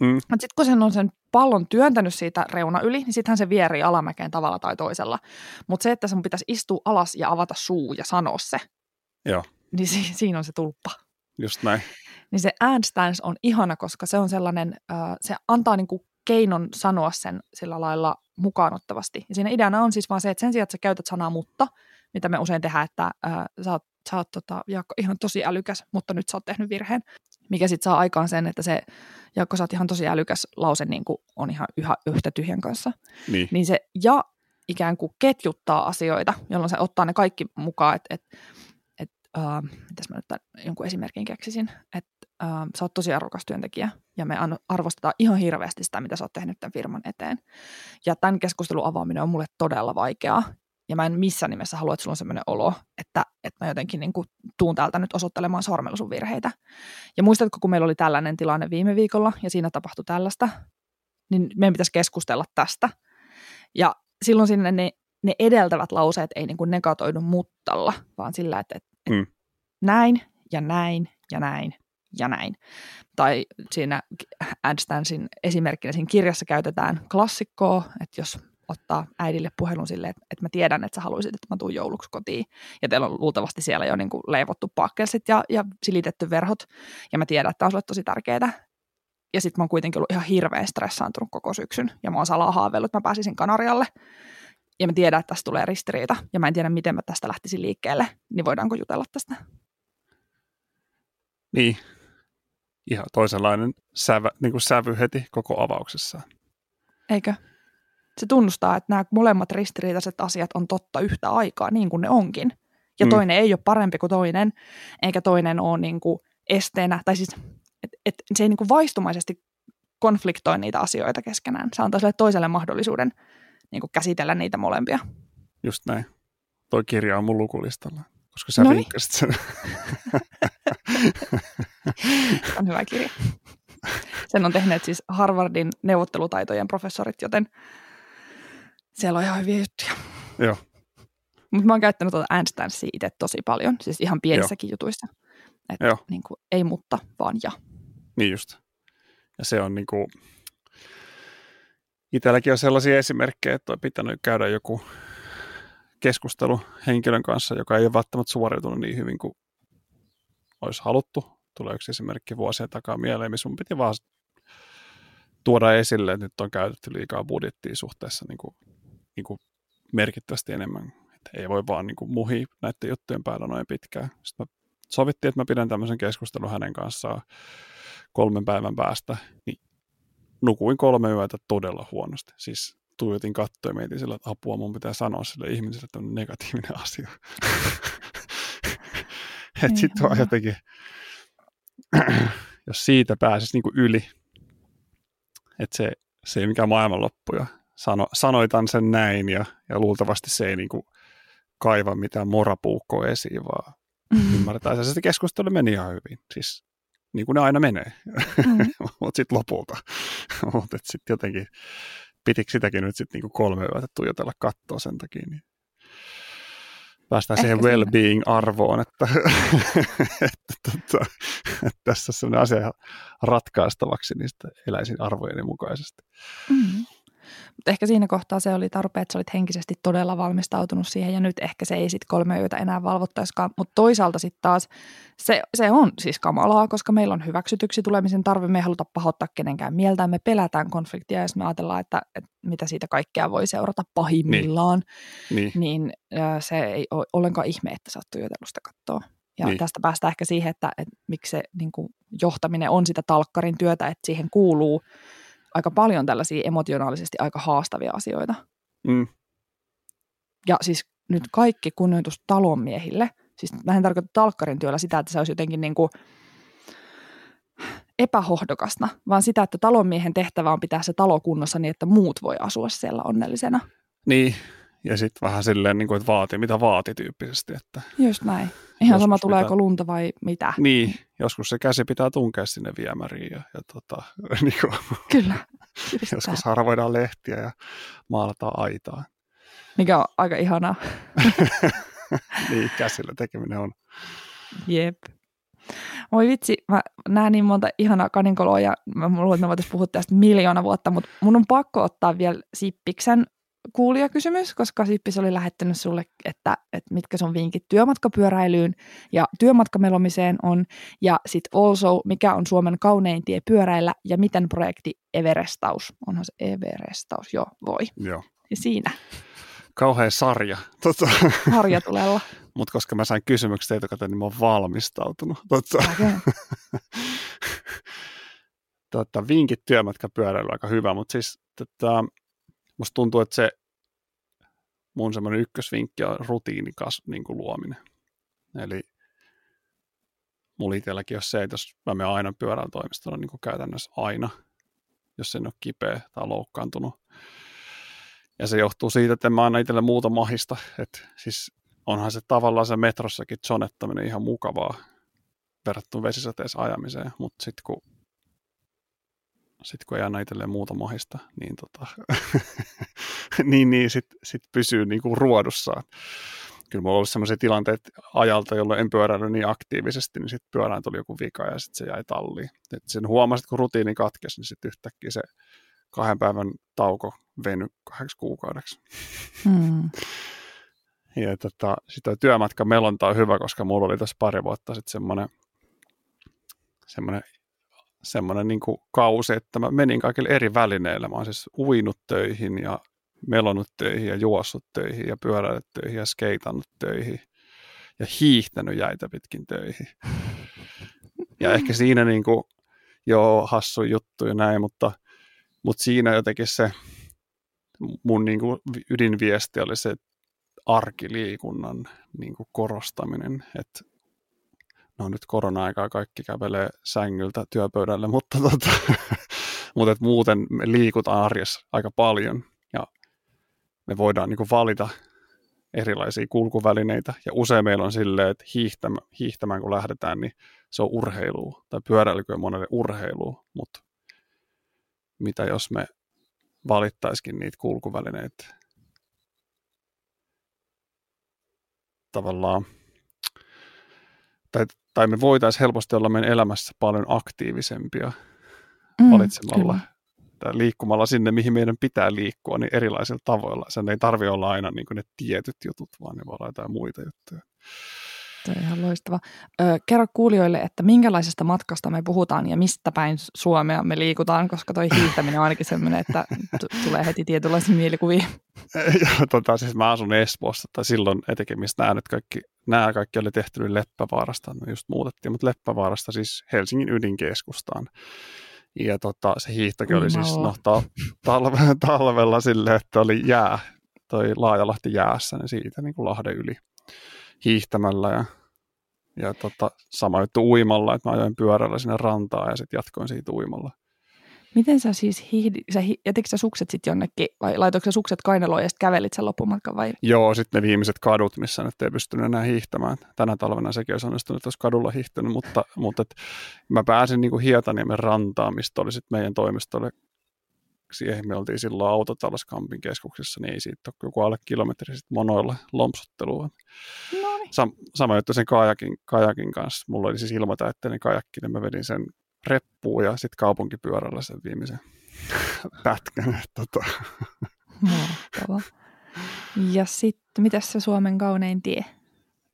Mm. Mutta sitten kun sen on sen pallon työntänyt siitä reuna yli, niin sittenhän se vierii alamäkeen tavalla tai toisella. Mutta se, että sun pitäisi istua alas ja avata suu ja sanoa se, Joo. niin si- siinä on se tulppa. Just näin. Niin se handstance on ihana, koska se on sellainen, äh, se antaa niinku keinon sanoa sen sillä lailla mukaanottavasti. Ja siinä ideana on siis vaan se, että sen sijaan, että sä käytät sanaa mutta, mitä me usein tehdään, että äh, sä oot, sä oot tota, Jaakko, ihan tosi älykäs, mutta nyt sä oot tehnyt virheen. Mikä sitten saa aikaan sen, että se Jaakko, sä oot ihan tosi älykäs lause niin kuin on ihan yhä yhtä tyhjän kanssa. Niin. Niin se ja ikään kuin ketjuttaa asioita, jolloin se ottaa ne kaikki mukaan, että et, et, uh, mitäs mä nyt jonkun esimerkin keksisin, että uh, sä oot tosi arvokas työntekijä ja me an- arvostetaan ihan hirveästi sitä, mitä sä oot tehnyt tämän firman eteen. Ja tämän keskustelun avaaminen on mulle todella vaikeaa. Ja mä en missään nimessä halua, että sulla on sellainen olo, että, että mä jotenkin niin kuin tuun täältä nyt osoittelemaan sormella sun virheitä. Ja muistatko, kun meillä oli tällainen tilanne viime viikolla ja siinä tapahtui tällaista, niin meidän pitäisi keskustella tästä. Ja silloin sinne ne, ne edeltävät lauseet ei niin kuin negatoidu muttalla, vaan sillä, että, että Mm. näin ja näin ja näin ja näin. Tai siinä AdStansin esimerkkinä siinä kirjassa käytetään klassikkoa, että jos ottaa äidille puhelun silleen, että, että mä tiedän, että sä haluaisit, että mä tuun jouluksi kotiin. Ja teillä on luultavasti siellä jo niin kuin leivottu pakkelsit ja, ja silitetty verhot. Ja mä tiedän, että tämä on sulle tosi tärkeää. Ja sitten mä oon kuitenkin ollut ihan hirveän stressaantunut koko syksyn. Ja mä oon salaa haaveillut, että mä pääsisin Kanarialle. Ja mä tiedän, että tästä tulee ristiriita. Ja mä en tiedä, miten mä tästä lähtisin liikkeelle. Niin voidaanko jutella tästä? Niin. Ihan toisenlainen sävä, niin kuin sävy heti koko avauksessa. Eikö? Se tunnustaa, että nämä molemmat ristiriitaiset asiat on totta yhtä aikaa, niin kuin ne onkin. Ja Mm. toinen ei ole parempi kuin toinen, eikä toinen ole niin kuin esteenä. Tai siis, et, et se ei niin kuin vaistumaisesti konfliktoi niitä asioita keskenään. Se antaa sille toiselle mahdollisuuden niin kuin käsitellä niitä molempia. Just näin. Toi kirja on mun lukulistalla, koska sä Noniin. vinkkasit sen. on hyvä kirja. Sen on tehneet siis Harvardin neuvottelutaitojen professorit, joten siellä on ihan hyviä juttuja. Joo. Mutta mä oon käyttänyt tuota Anstancia itse tosi paljon, siis ihan pienissäkin jutuissa. Että Joo. niin kuin, ei mutta, vaan ja. Niin just. Ja se on niinku, itselläkin on sellaisia esimerkkejä, että on pitänyt käydä joku keskustelu henkilön kanssa, joka ei ole välttämättä suoriutunut niin hyvin kuin olisi haluttu. Tulee yksi esimerkki vuosien takaa mieleen, missä mun piti vaan tuoda esille, että nyt on käytetty liikaa budjettia suhteessa niin kuin, niin kuin merkittävästi enemmän. Että ei voi vaan niin muhi näiden juttujen päällä noin pitkään. Sitten sovittiin, että mä pidän tämmöisen keskustelun hänen kanssaan kolmen päivän päästä, niin nukuin kolme yötä todella huonosti. Siis tuijotin kattoa ja mietin sillä, että apua mun pitää sanoa sille ihmiselle, että on negatiivinen asia. että sitten vaan jotenkin, jos siitä pääsisi niinku yli, että se, se ei mikään maailmanloppu ja sano, sanoitan sen näin ja, ja luultavasti se ei niinku kaiva mitään morapuukkoa esiin, vaan ymmärtää. Se keskustelu meni ihan hyvin. Siis niin kuin ne aina menee, Mm. mutta sitten lopulta. mutta sitten jotenkin, pitikö sitäkin nyt sitten niinku kolme yötä tuijotella kattoa sen takia, niin päästään Ehkä siihen well-being-arvoon, että, että, tota, että tässä on sellainen asia ratkaistavaksi, sitten eläisin arvojeni mukaisesti. Mm. Mutta ehkä siinä kohtaa se oli tarpeen, että sä olit henkisesti todella valmistautunut siihen ja nyt ehkä se ei sitten kolme yötä enää valvottaisikaan. Mutta toisaalta sitten taas se, se on siis kamalaa, koska meillä on hyväksytyksi tulemisen tarve, me ei haluta pahoittaa kenenkään mieltä, me pelätään konfliktia ja me ajatellaan, että, että mitä siitä kaikkea voi seurata pahimmillaan, niin, niin. niin se ei ole ollenkaan ihme, että sä oot tuijotellut katsoa. Ja niin. tästä päästään ehkä siihen, että, että miksi se niin kuin, johtaminen on sitä talkkarin työtä, että siihen kuuluu aika paljon tällaisia emotionaalisesti aika haastavia asioita. Mm. Ja siis nyt kaikki kunnioitus talonmiehille. Siis mä en tarkoita talkkarin työllä sitä, että se olisi jotenkin niin kuin epähohdokasta, vaan sitä, että talonmiehen tehtävä on pitää se talo kunnossa niin, että muut voi asua siellä onnellisena. Niin, ja sitten vähän silleen, niin kuin, että vaati mitä vaati tyyppisesti. Että Just näin. Ihan sama tuleeko pitää... lunta vai mitä. Niin, joskus se käsi pitää tunkea sinne viemäriin ja, ja tota, niin kuin, Kyllä. joskus harvoidaan lehtiä ja maalataan aitaa. Mikä on aika ihanaa. niin, käsillä tekeminen on. Jep. Voi vitsi, mä näen niin monta ihanaa kaninkoloa ja mä luulen, että me voitaisiin puhua tästä miljoona vuotta, mutta mun on pakko ottaa vielä Sippiksen kuulijakysymys, koska Sippis oli lähettänyt sulle, että, että mitkä sun vinkit työmatkapyöräilyyn ja työmatkamelomiseen on, ja sitten also, mikä on Suomen kaunein tie pyöräillä, ja miten projekti Everestaus, onhan se Everestaus, joo, voi. Joo. Ja siinä. Kauhea sarja. Tota. Harjatulella. Mutta koska mä sain kysymykset etukäteen, niin mä oon valmistautunut. Tota. Okay. tota, vinkit työmatkapyöräilyyn aika hyvä, mutta siis tota, musta tuntuu, että se mun semmoinen ykkösvinkki on rutiinikas niin kuin luominen. Eli mulla itselläkin on se, että jos mä menen aina pyörällä toimistolla niin kuin käytännössä aina, jos en ole kipeä tai loukkaantunut. Ja se johtuu siitä, että mä aina itselle muuta mahista. Että siis onhan se tavallaan se metrossakin zonettaminen ihan mukavaa verrattuna vesisateessa ajamiseen, mutta sitten kun sitten kun ei anna itselleen muuta mahista, niin, tota, niin, niin sitten sit pysyy niin kuin ruodussaan. Kyllä mulla on ollut sellaisia tilanteita ajalta, jolloin en pyöräily niin aktiivisesti, niin sitten pyörään tuli joku vika ja sitten se jäi talliin. Et sen huomasit, kun rutiini katkesi, niin sitten yhtäkkiä se kahden päivän tauko veny kahdeksi kuukaudeksi. Mm. Ja tota, sitä työmatka melonta on hyvä, koska mulla oli tässä pari vuotta sitten semmoinen semmoinen semmoinen niin kausi, että mä menin kaikille eri välineillä. Mä oon siis uinut töihin ja melonut töihin ja juossut töihin ja pyöräillyt töihin ja skeitannut töihin ja hiihtänyt jäitä pitkin töihin. Ja ehkä siinä niin kuin, joo, hassu juttu ja näin, mutta, mutta siinä jotenkin se mun niin kuin ydinviesti oli se arkiliikunnan niin kuin korostaminen, että no nyt korona-aikaa kaikki kävelee sängyltä työpöydälle, mutta, tota, mutta et muuten me liikutaan arjessa aika paljon ja me voidaan niin kuin valita erilaisia kulkuvälineitä. Ja usein meillä on silleen, että hiihtämään, hiihtämään kun lähdetään, niin se on urheilu tai pyöräilykö on monelle urheilu, mutta mitä jos me valittaisikin niitä kulkuvälineitä? Tavallaan tai, tai me voitaisiin helposti olla meidän elämässä paljon aktiivisempia mm, valitsemalla kyllä. tai liikkumalla sinne, mihin meidän pitää liikkua, niin erilaisilla tavoilla. Sen ei tarvitse olla aina niin ne tietyt jutut, vaan ne voi olla jotain muita juttuja. Tuo on ihan loistava. Ö, kerro kuulijoille, että minkälaisesta matkasta me puhutaan ja mistä päin Suomea me liikutaan, koska toi hiihtäminen on ainakin sellainen, että t- tulee heti tietynlaisia mielikuvia. tota, siis mä asun Espoossa, tai silloin etenkin, mistä nämä nyt kaikki, nämä kaikki oli tehty niin Leppävaarasta, no just muutettiin, mutta Leppävaarasta siis Helsingin ydinkeskustaan. Ja tota, se hiihtokin oli siis no, talve, talvella silleen, että oli jää, toi Laajalahti jäässä, niin siitä niin kuin Lahden yli hiihtämällä ja, ja tota, sama juttu uimalla, että mä ajoin pyörällä sinne rantaan ja sitten jatkoin siitä uimalla. Miten sä siis hiihdi, sä hi, jätitkö sä sukset sitten jonnekin vai laitoiko sä sukset kainaloon ja sitten kävelit sen loppumatkan vai? Joo, sitten ne viimeiset kadut, missä nyt ei pystynyt enää hiihtämään. Tänä talvena sekin olisi onnistunut, että olisi kadulla hiihtynyt, mutta, mutta et mä pääsin niin Hietaniemen rantaan, mistä oli sitten meidän toimistolle siihen me oltiin silloin autotalous Kampin keskuksessa, niin ei siitä ole joku alle kilometri sitten monoilla lompsuttelua. Sam- sama juttu sen kajakin, kajakin kanssa. Mulla oli siis ilmatäytteinen kajakki, niin mä vedin sen reppuun ja sitten kaupunkipyörällä sen viimeisen. pätkän. Tota. Mahtavaa. Ja sitten, mitä se Suomen kaunein tie?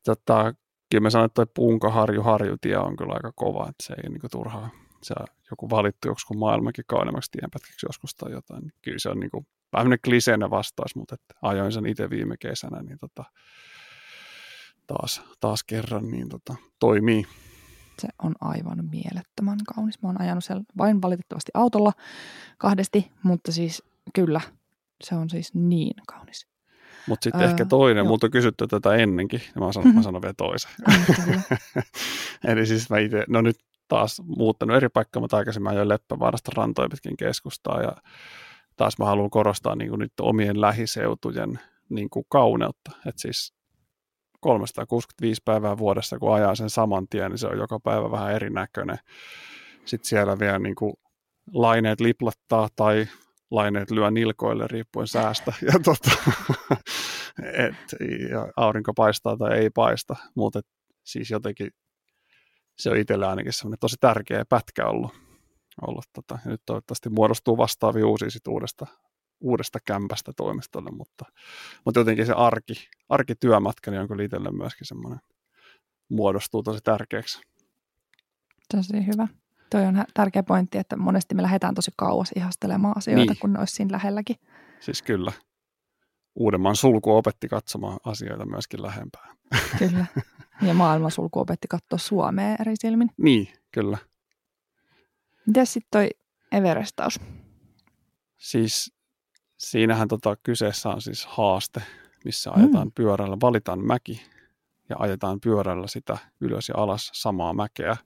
Tota, kyllä mä sanon, että toi Punkaharju Harjutie on kyllä aika kova, että se ei niinku turhaa. Se on joku valittu joku maailmankin kauneimmaksi tienpätkäksi joskus tai jotain. Kyllä se on niinku vähän kliseinen vastaus, mutta että ajoin sen itse viime kesänä, niin tota, taas, taas kerran niin tota, toimii. Se on aivan mielettömän kaunis. Mä oon ajanut siellä vain valitettavasti autolla kahdesti, mutta siis kyllä, se on siis niin kaunis. Mutta sitten öö, ehkä toinen, multa on kysytty tätä ennenkin, ja mä sanon, mm-hmm. mä sanon vielä toisen. Eli siis mä itse, no nyt taas muuttanut eri paikkaa, mutta aikaisemmin ajoin Leppävaarasta rantoja pitkin keskustaa, ja taas mä haluan korostaa niin kuin nyt omien lähiseutujen niin kuin kauneutta. Että siis 365 päivää vuodessa, kun ajaa sen saman tien, niin se on joka päivä vähän erinäköinen. Sitten siellä vielä niin kuin laineet liplattaa tai laineet lyö nilkoille riippuen säästä. Ja, tota, et, ja aurinko paistaa tai ei paista, mutta siis jotenkin se on itsellä ainakin semmoinen tosi tärkeä pätkä ollut. ollut tota, ja nyt toivottavasti muodostuu vastaavia uusia sit uudesta, uudesta kämpästä toimistolle, mutta, mutta jotenkin se arki, arkityömatka niin on kyllä itselle myöskin semmoinen muodostuu tosi tärkeäksi. Tosi hyvä. Toi on tärkeä pointti, että monesti me lähdetään tosi kauas ihastelemaan asioita, niin. kun ne olisi siinä lähelläkin. Siis kyllä. Uudemman sulku opetti katsomaan asioita myöskin lähempää. Kyllä. Ja maailman sulku opetti katsoa Suomea eri silmin. Niin, kyllä. Miten sitten toi Everestaus? Siis siinähän tota, kyseessä on siis haaste, missä ajetaan mm. pyörällä, valitaan mäki ja ajetaan pyörällä sitä ylös ja alas samaa mäkeä,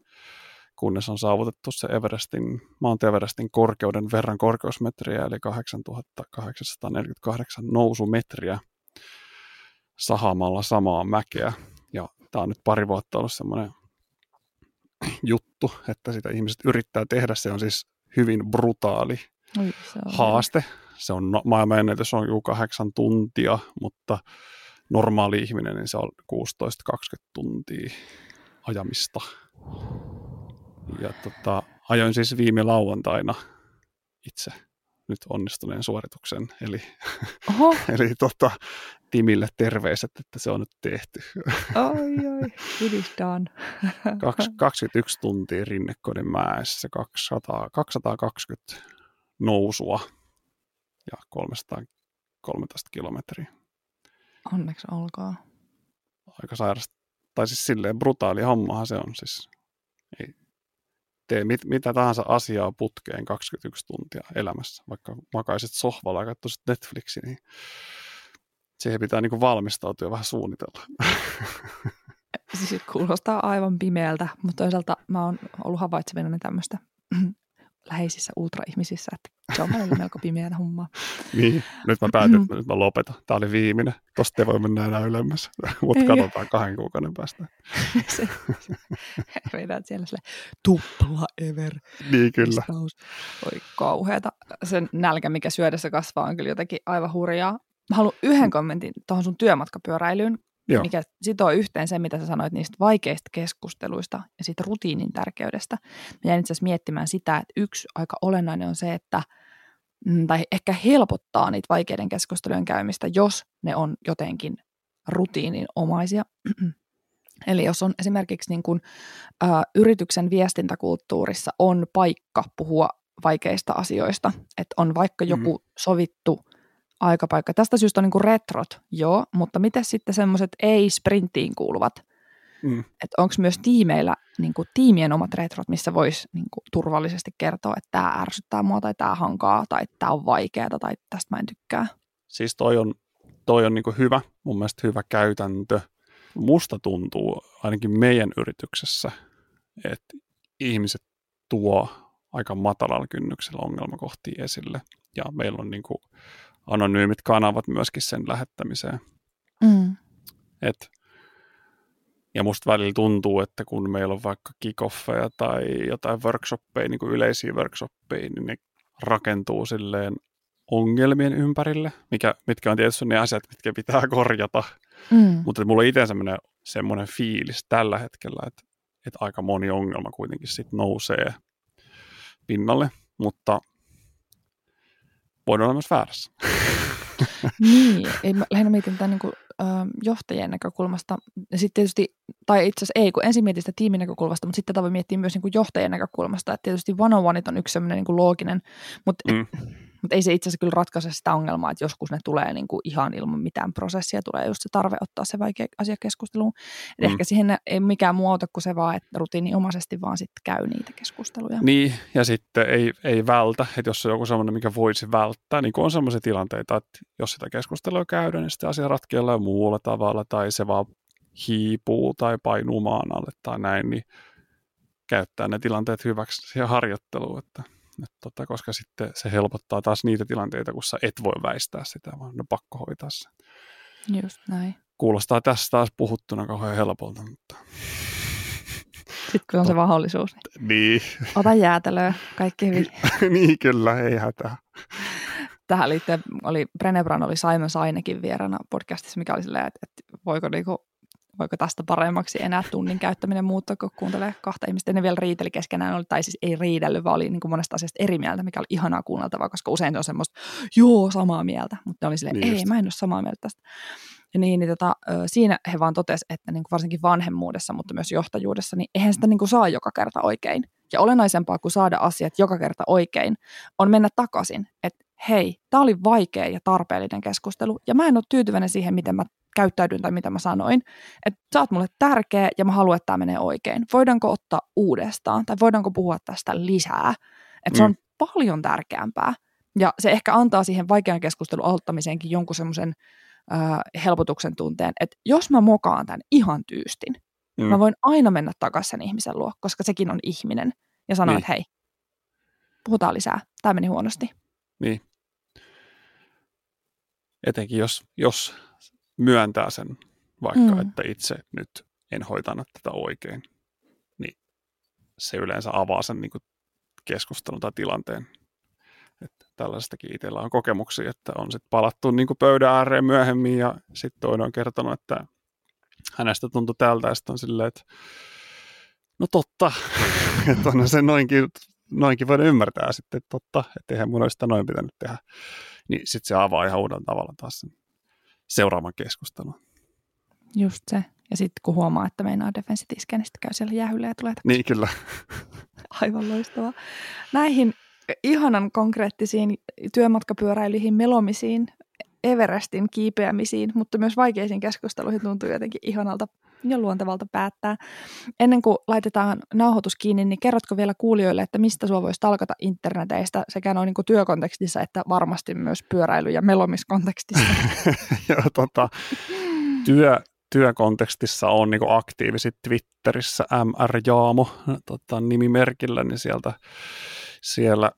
kunnes on saavutettu se Everestin, Mount Everestin korkeuden verran korkeusmetriä, eli 8848 nousumetriä sahaamalla samaa mäkeä. Ja tämä on nyt pari vuotta ollut semmoinen juttu, että sitä ihmiset yrittää tehdä. Se on siis hyvin brutaali Oi, se on haaste. Se on, no, maailmanennätys on joku kahdeksan tuntia, mutta normaali ihminen, niin se on 16-20 tuntia ajamista. Ja tota, ajoin siis viime lauantaina itse nyt onnistuneen suorituksen. Eli, Oho. eli tota, Timille terveiset, että se on nyt tehty. Oi, oi, it 21 tuntia Rinnekoiden mäessä, 200, 220 nousua ja 313 kilometriä. Onneksi olkaa. Aika sairasta. Tai siis silleen brutaali hommahan se on. Siis ei tee mit, mitä tahansa asiaa putkeen 21 tuntia elämässä. Vaikka makaisit sohvalla ja katsoisit Netflixin, niin siihen pitää niin kuin valmistautua ja vähän suunnitella. Siis kuulostaa aivan pimeältä, mutta toisaalta mä oon ollut havaitsevina tämmöistä läheisissä ultraihmisissä, että se on välillä melko pimeää hommaa. niin, nyt mä päätin, että nyt mä lopetan. Tämä oli viimeinen. Tosta ei voi mennä enää ylemmäs, mutta katsotaan kahden kuukauden päästä. se, vedät siellä sille tupla ever. Niin kyllä. Oi kauheata. Sen nälkä, mikä syödessä kasvaa, on kyllä jotenkin aivan hurjaa. Mä haluan yhden kommentin tuohon sun työmatkapyöräilyyn, Joo. mikä sitoo yhteen sen, mitä sä sanoit niistä vaikeista keskusteluista ja siitä rutiinin tärkeydestä. Mä jäin itse asiassa miettimään sitä, että yksi aika olennainen on se, että mm, tai ehkä helpottaa niitä vaikeiden keskustelujen käymistä, jos ne on jotenkin rutiininomaisia. Eli jos on esimerkiksi niin kuin, ä, yrityksen viestintäkulttuurissa on paikka puhua vaikeista asioista, että on vaikka joku mm-hmm. sovittu aikapaikka. Tästä syystä on niin kuin retrot, joo, mutta miten sitten semmoiset ei-sprinttiin kuuluvat? Mm. Että onko myös tiimeillä niin kuin tiimien omat retrot, missä voisi niin kuin, turvallisesti kertoa, että tämä ärsyttää mua tai tämä hankaa tai tämä on vaikeaa tai tästä mä en tykkää? Siis toi on, toi on niin kuin hyvä, mun mielestä hyvä käytäntö. Musta tuntuu ainakin meidän yrityksessä, että ihmiset tuo aika matalalla kynnyksellä ongelmakohtia esille. Ja meillä on niin kuin anonyymit kanavat myöskin sen lähettämiseen. Mm. Et, ja musta välillä tuntuu, että kun meillä on vaikka kickoffeja tai jotain workshoppeja, niin kuin yleisiä workshoppeja, niin ne rakentuu silleen ongelmien ympärille, mikä, mitkä on tietysti ne asiat, mitkä pitää korjata. Mm. Mutta mulla on itse semmoinen, semmoinen fiilis tällä hetkellä, että, että aika moni ongelma kuitenkin sit nousee pinnalle, mutta voin olla myös väärässä. niin, ei, mä lähinnä mietin tämän niin kuin, ö, johtajien näkökulmasta. Ja sitten tietysti, tai itse asiassa ei, kun ensin mietin sitä tiimin näkökulmasta, mutta sitten tätä voi miettiä myös niin kuin johtajien näkökulmasta. Että tietysti one on on yksi sellainen niin kuin looginen, mutta mm. Mutta ei se itse asiassa kyllä ratkaise sitä ongelmaa, että joskus ne tulee niin kuin ihan ilman mitään prosessia, tulee just se tarve ottaa se vaikea asia keskusteluun. Mm. Ehkä siihen ei mikään muu auta kuin se vaan, että rutiininomaisesti vaan sitten käy niitä keskusteluja. Niin, ja sitten ei, ei vältä, että jos on joku sellainen, mikä voisi välttää, niin kuin on sellaisia tilanteita, että jos sitä keskustelua käydään, niin sitten asia ratkeaa muulla tavalla, tai se vaan hiipuu tai painuu maan alle tai näin, niin käyttää ne tilanteet hyväksi siihen harjoitteluun, että et tota, koska sitten se helpottaa taas niitä tilanteita, kun sä et voi väistää sitä, vaan on pakko hoitaa se. Just näin. Kuulostaa tässä taas puhuttuna kauhean helpolta, mutta... Sitten kun on se mahdollisuus. Niin. niin. Ota jäätelöä, kaikki hyvin. niin kyllä, ei hätää. Tähän liittyen oli, Brené Brown oli Simon Sainekin vierana podcastissa, mikä oli silleen, että, että voiko niinku voiko tästä paremmaksi enää tunnin käyttäminen muuttua, kun kuuntelee kahta ihmistä. Ne vielä riiteli keskenään, tai siis ei riidellyt, vaan oli niin kuin monesta asiasta eri mieltä, mikä oli ihanaa kuunneltavaa, koska usein se on semmoista, joo, samaa mieltä, mutta ne oli silleen, niin ei, just. mä en ole samaa mieltä tästä. Ja niin, niin tota, siinä he vaan totesivat, että niin kuin varsinkin vanhemmuudessa, mutta myös johtajuudessa, niin eihän sitä niin kuin saa joka kerta oikein. Ja olennaisempaa kuin saada asiat joka kerta oikein, on mennä takaisin, että hei, tämä oli vaikea ja tarpeellinen keskustelu, ja mä en ole tyytyväinen siihen, miten mä käyttäydyn tai mitä mä sanoin, että sä oot mulle tärkeä ja mä haluan, että tämä menee oikein. Voidaanko ottaa uudestaan tai voidaanko puhua tästä lisää? Että mm. se on paljon tärkeämpää. Ja se ehkä antaa siihen vaikean keskustelun aloittamiseenkin jonkun semmoisen äh, helpotuksen tunteen, että jos mä mokaan tämän ihan tyystin, mm. mä voin aina mennä takaisin sen ihmisen luo, koska sekin on ihminen, ja sanoa, niin. että hei, puhutaan lisää, tämä meni huonosti. Niin. Etenkin jos, jos myöntää sen vaikka, mm. että itse nyt en hoitanut tätä oikein, niin se yleensä avaa sen niin kuin keskustelun tai tilanteen. Että tällaisestakin itsellä on kokemuksia, että on sitten palattu niin kuin pöydän ääreen myöhemmin ja sitten toinen on kertonut, että hänestä tuntui tältä ja sitten on silleen, että no totta, että on se noinkin, noinkin voida ymmärtää sitten, että totta, että eihän mun olisi sitä noin pitänyt tehdä. Niin sitten se avaa ihan uudella tavalla taas sen seuraavan keskustelun. Just se. Ja sitten kun huomaa, että meinaa defensit iskeä, niin sitten käy siellä jäähylle ja tulee Niin, kyllä. Aivan loistavaa. Näihin ihanan konkreettisiin työmatkapyöräilyihin melomisiin, Everestin kiipeämisiin, mutta myös vaikeisiin keskusteluihin tuntuu jotenkin ihanalta ja luontevalta päättää. Ennen kuin laitetaan nauhoitus kiinni, niin kerrotko vielä kuulijoille, että mistä sua voisi talkata interneteistä sekä noin niin työkontekstissa että varmasti myös pyöräily- ja melomiskontekstissa? Joo, tota, työ, työkontekstissa on niin aktiivisit Twitterissä MR Jaamo tota, nimimerkillä, niin sieltä siellä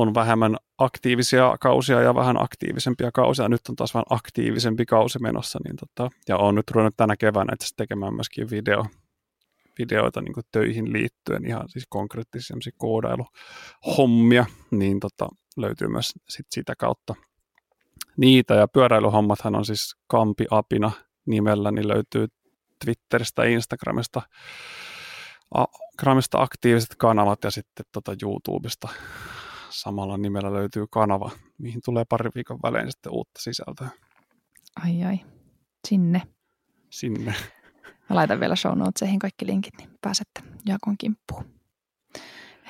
on vähemmän aktiivisia kausia ja vähän aktiivisempia kausia. Nyt on taas vähän aktiivisempi kausi menossa. Niin tota, ja olen nyt ruvennut tänä keväänä itse tekemään myöskin video, videoita niin töihin liittyen, ihan siis konkreettisia koodailuhommia, niin tota, löytyy myös sit sitä kautta niitä. Ja pyöräilyhommathan on siis Kampi Apina nimellä, niin löytyy Twitteristä ja Instagramista Gramista aktiiviset kanavat ja sitten tota YouTubesta samalla nimellä löytyy kanava, mihin tulee pari viikon välein sitten uutta sisältöä. Ai ai, sinne. Sinne. Mä laitan vielä show notesihin kaikki linkit, niin pääsette Jaakon kimppuun.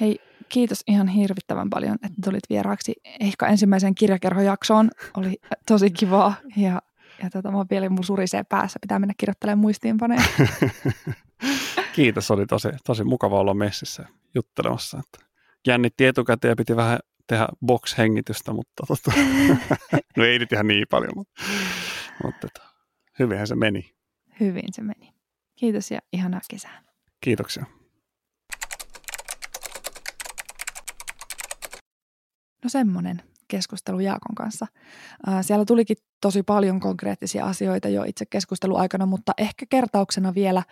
Hei, kiitos ihan hirvittävän paljon, että tulit vieraaksi ehkä ensimmäiseen kirjakerhojaksoon. Oli tosi kivaa ja, ja tota, mä vielä mun surisee päässä. Pitää mennä kirjoittelemaan muistiinpanoja. kiitos, oli tosi, tosi mukava olla messissä juttelemassa. Että jännitti etukäteen ja piti vähän tehdä box-hengitystä, mutta tota, no ei nyt ihan niin paljon, mutta, mutta että, hyvinhän se meni. Hyvin se meni. Kiitos ja ihanaa kesää. Kiitoksia. No semmoinen keskustelu Jaakon kanssa. Siellä tulikin tosi paljon konkreettisia asioita jo itse keskusteluaikana, mutta ehkä kertauksena vielä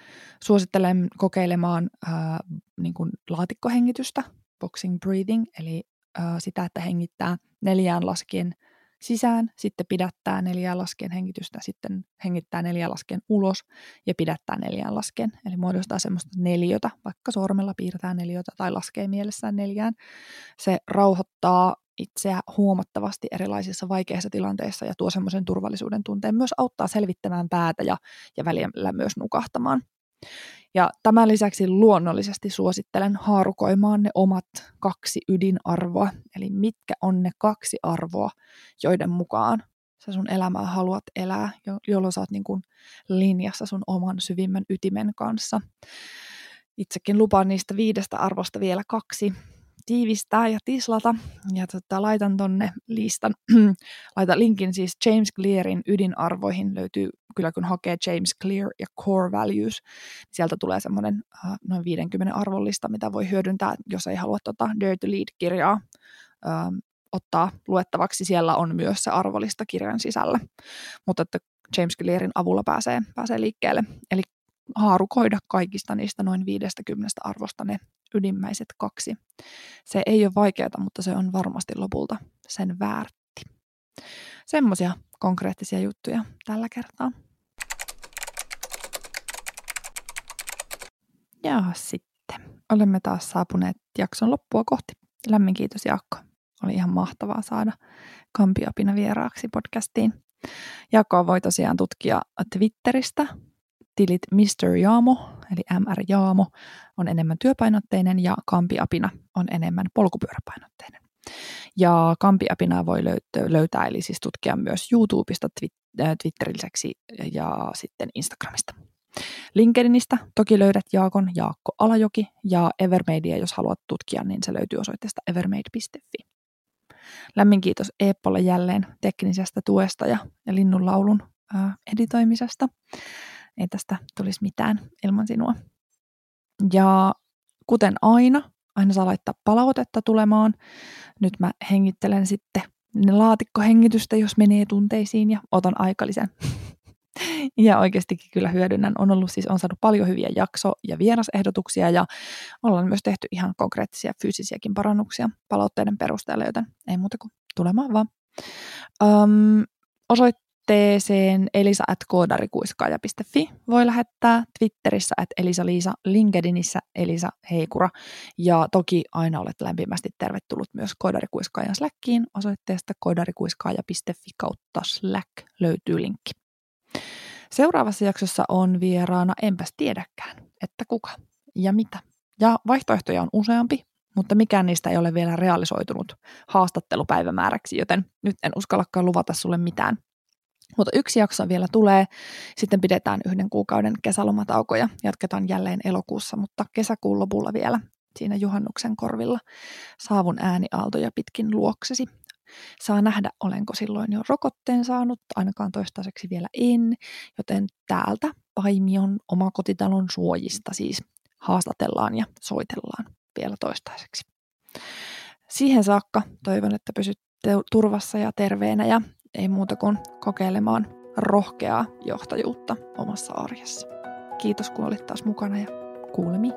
suosittelen kokeilemaan ää, niin kuin laatikkohengitystä boxing breathing, eli äh, sitä, että hengittää neljään laskien sisään, sitten pidättää neljään laskien hengitystä, sitten hengittää neljään laskien ulos ja pidättää neljään laskien. Eli muodostaa semmoista neljötä, vaikka sormella piirtää neljötä tai laskee mielessään neljään. Se rauhoittaa itseä huomattavasti erilaisissa vaikeissa tilanteissa ja tuo semmoisen turvallisuuden tunteen myös auttaa selvittämään päätä ja, ja välillä myös nukahtamaan. Ja tämän lisäksi luonnollisesti suosittelen haarukoimaan ne omat kaksi ydinarvoa, eli mitkä on ne kaksi arvoa, joiden mukaan sä sun elämää haluat elää, jolloin sä oot niin kuin linjassa sun oman syvimmän ytimen kanssa. Itsekin lupaan niistä viidestä arvosta vielä kaksi tiivistää ja tislata. Ja tota, laitan tonne listan, laitan linkin siis James Clearin ydinarvoihin. Löytyy kyllä kun hakee James Clear ja Core Values. Sieltä tulee semmoinen uh, noin 50 arvollista, mitä voi hyödyntää, jos ei halua tota Dare to Lead-kirjaa uh, ottaa luettavaksi. Siellä on myös se arvollista kirjan sisällä. Mutta että James Clearin avulla pääsee, pääsee liikkeelle. Eli haarukoida kaikista niistä noin 50 arvosta ne ydimmäiset kaksi. Se ei ole vaikeaa, mutta se on varmasti lopulta sen väärti. Semmoisia konkreettisia juttuja tällä kertaa. Ja sitten olemme taas saapuneet jakson loppua kohti. Lämmin kiitos Jaakko. Oli ihan mahtavaa saada Kampiopina vieraaksi podcastiin. Jaakkoa voi tosiaan tutkia Twitteristä tilit Mr. Jaamo, eli MR Jaamo, on enemmän työpainotteinen ja Kampiapina on enemmän polkupyöräpainotteinen. Ja Kampiapinaa voi löytää, eli siis tutkia myös YouTubesta, äh, Twitterin lisäksi ja sitten Instagramista. LinkedInistä toki löydät Jaakon Jaakko Alajoki ja Evermadea, jos haluat tutkia, niin se löytyy osoitteesta evermade.fi. Lämmin kiitos Eeppolle jälleen teknisestä tuesta ja, ja linnunlaulun äh, editoimisesta ei tästä tulisi mitään ilman sinua. Ja kuten aina, aina saa laittaa palautetta tulemaan. Nyt mä hengittelen sitten laatikkohengitystä, jos menee tunteisiin ja otan aikallisen. ja oikeastikin kyllä hyödynnän. On ollut siis, on saanut paljon hyviä jakso- ja vierasehdotuksia ja ollaan myös tehty ihan konkreettisia fyysisiäkin parannuksia palautteiden perusteella, joten ei muuta kuin tulemaan vaan. Um, osoit osoitteeseen elisa.koodarikuiskaaja.fi voi lähettää Twitterissä at Elisa Liisa, LinkedInissä Elisa Heikura ja toki aina olet lämpimästi tervetullut myös Koodarikuiskaajan Slackiin osoitteesta koodarikuiskaaja.fi kautta Slack löytyy linkki. Seuraavassa jaksossa on vieraana enpäs tiedäkään, että kuka ja mitä. Ja vaihtoehtoja on useampi, mutta mikään niistä ei ole vielä realisoitunut haastattelupäivämääräksi, joten nyt en uskallakaan luvata sulle mitään mutta yksi jakso vielä tulee, sitten pidetään yhden kuukauden kesälomatauko ja jatketaan jälleen elokuussa, mutta kesäkuun lopulla vielä siinä juhannuksen korvilla. Saavun ääniaaltoja pitkin luoksesi. Saa nähdä, olenko silloin jo rokotteen saanut, ainakaan toistaiseksi vielä en, joten täältä Paimion omakotitalon suojista siis haastatellaan ja soitellaan vielä toistaiseksi. Siihen saakka toivon, että pysyt turvassa ja terveenä ja ei muuta kuin kokeilemaan rohkeaa johtajuutta omassa arjessa. Kiitos kun olit taas mukana ja kuulemiin.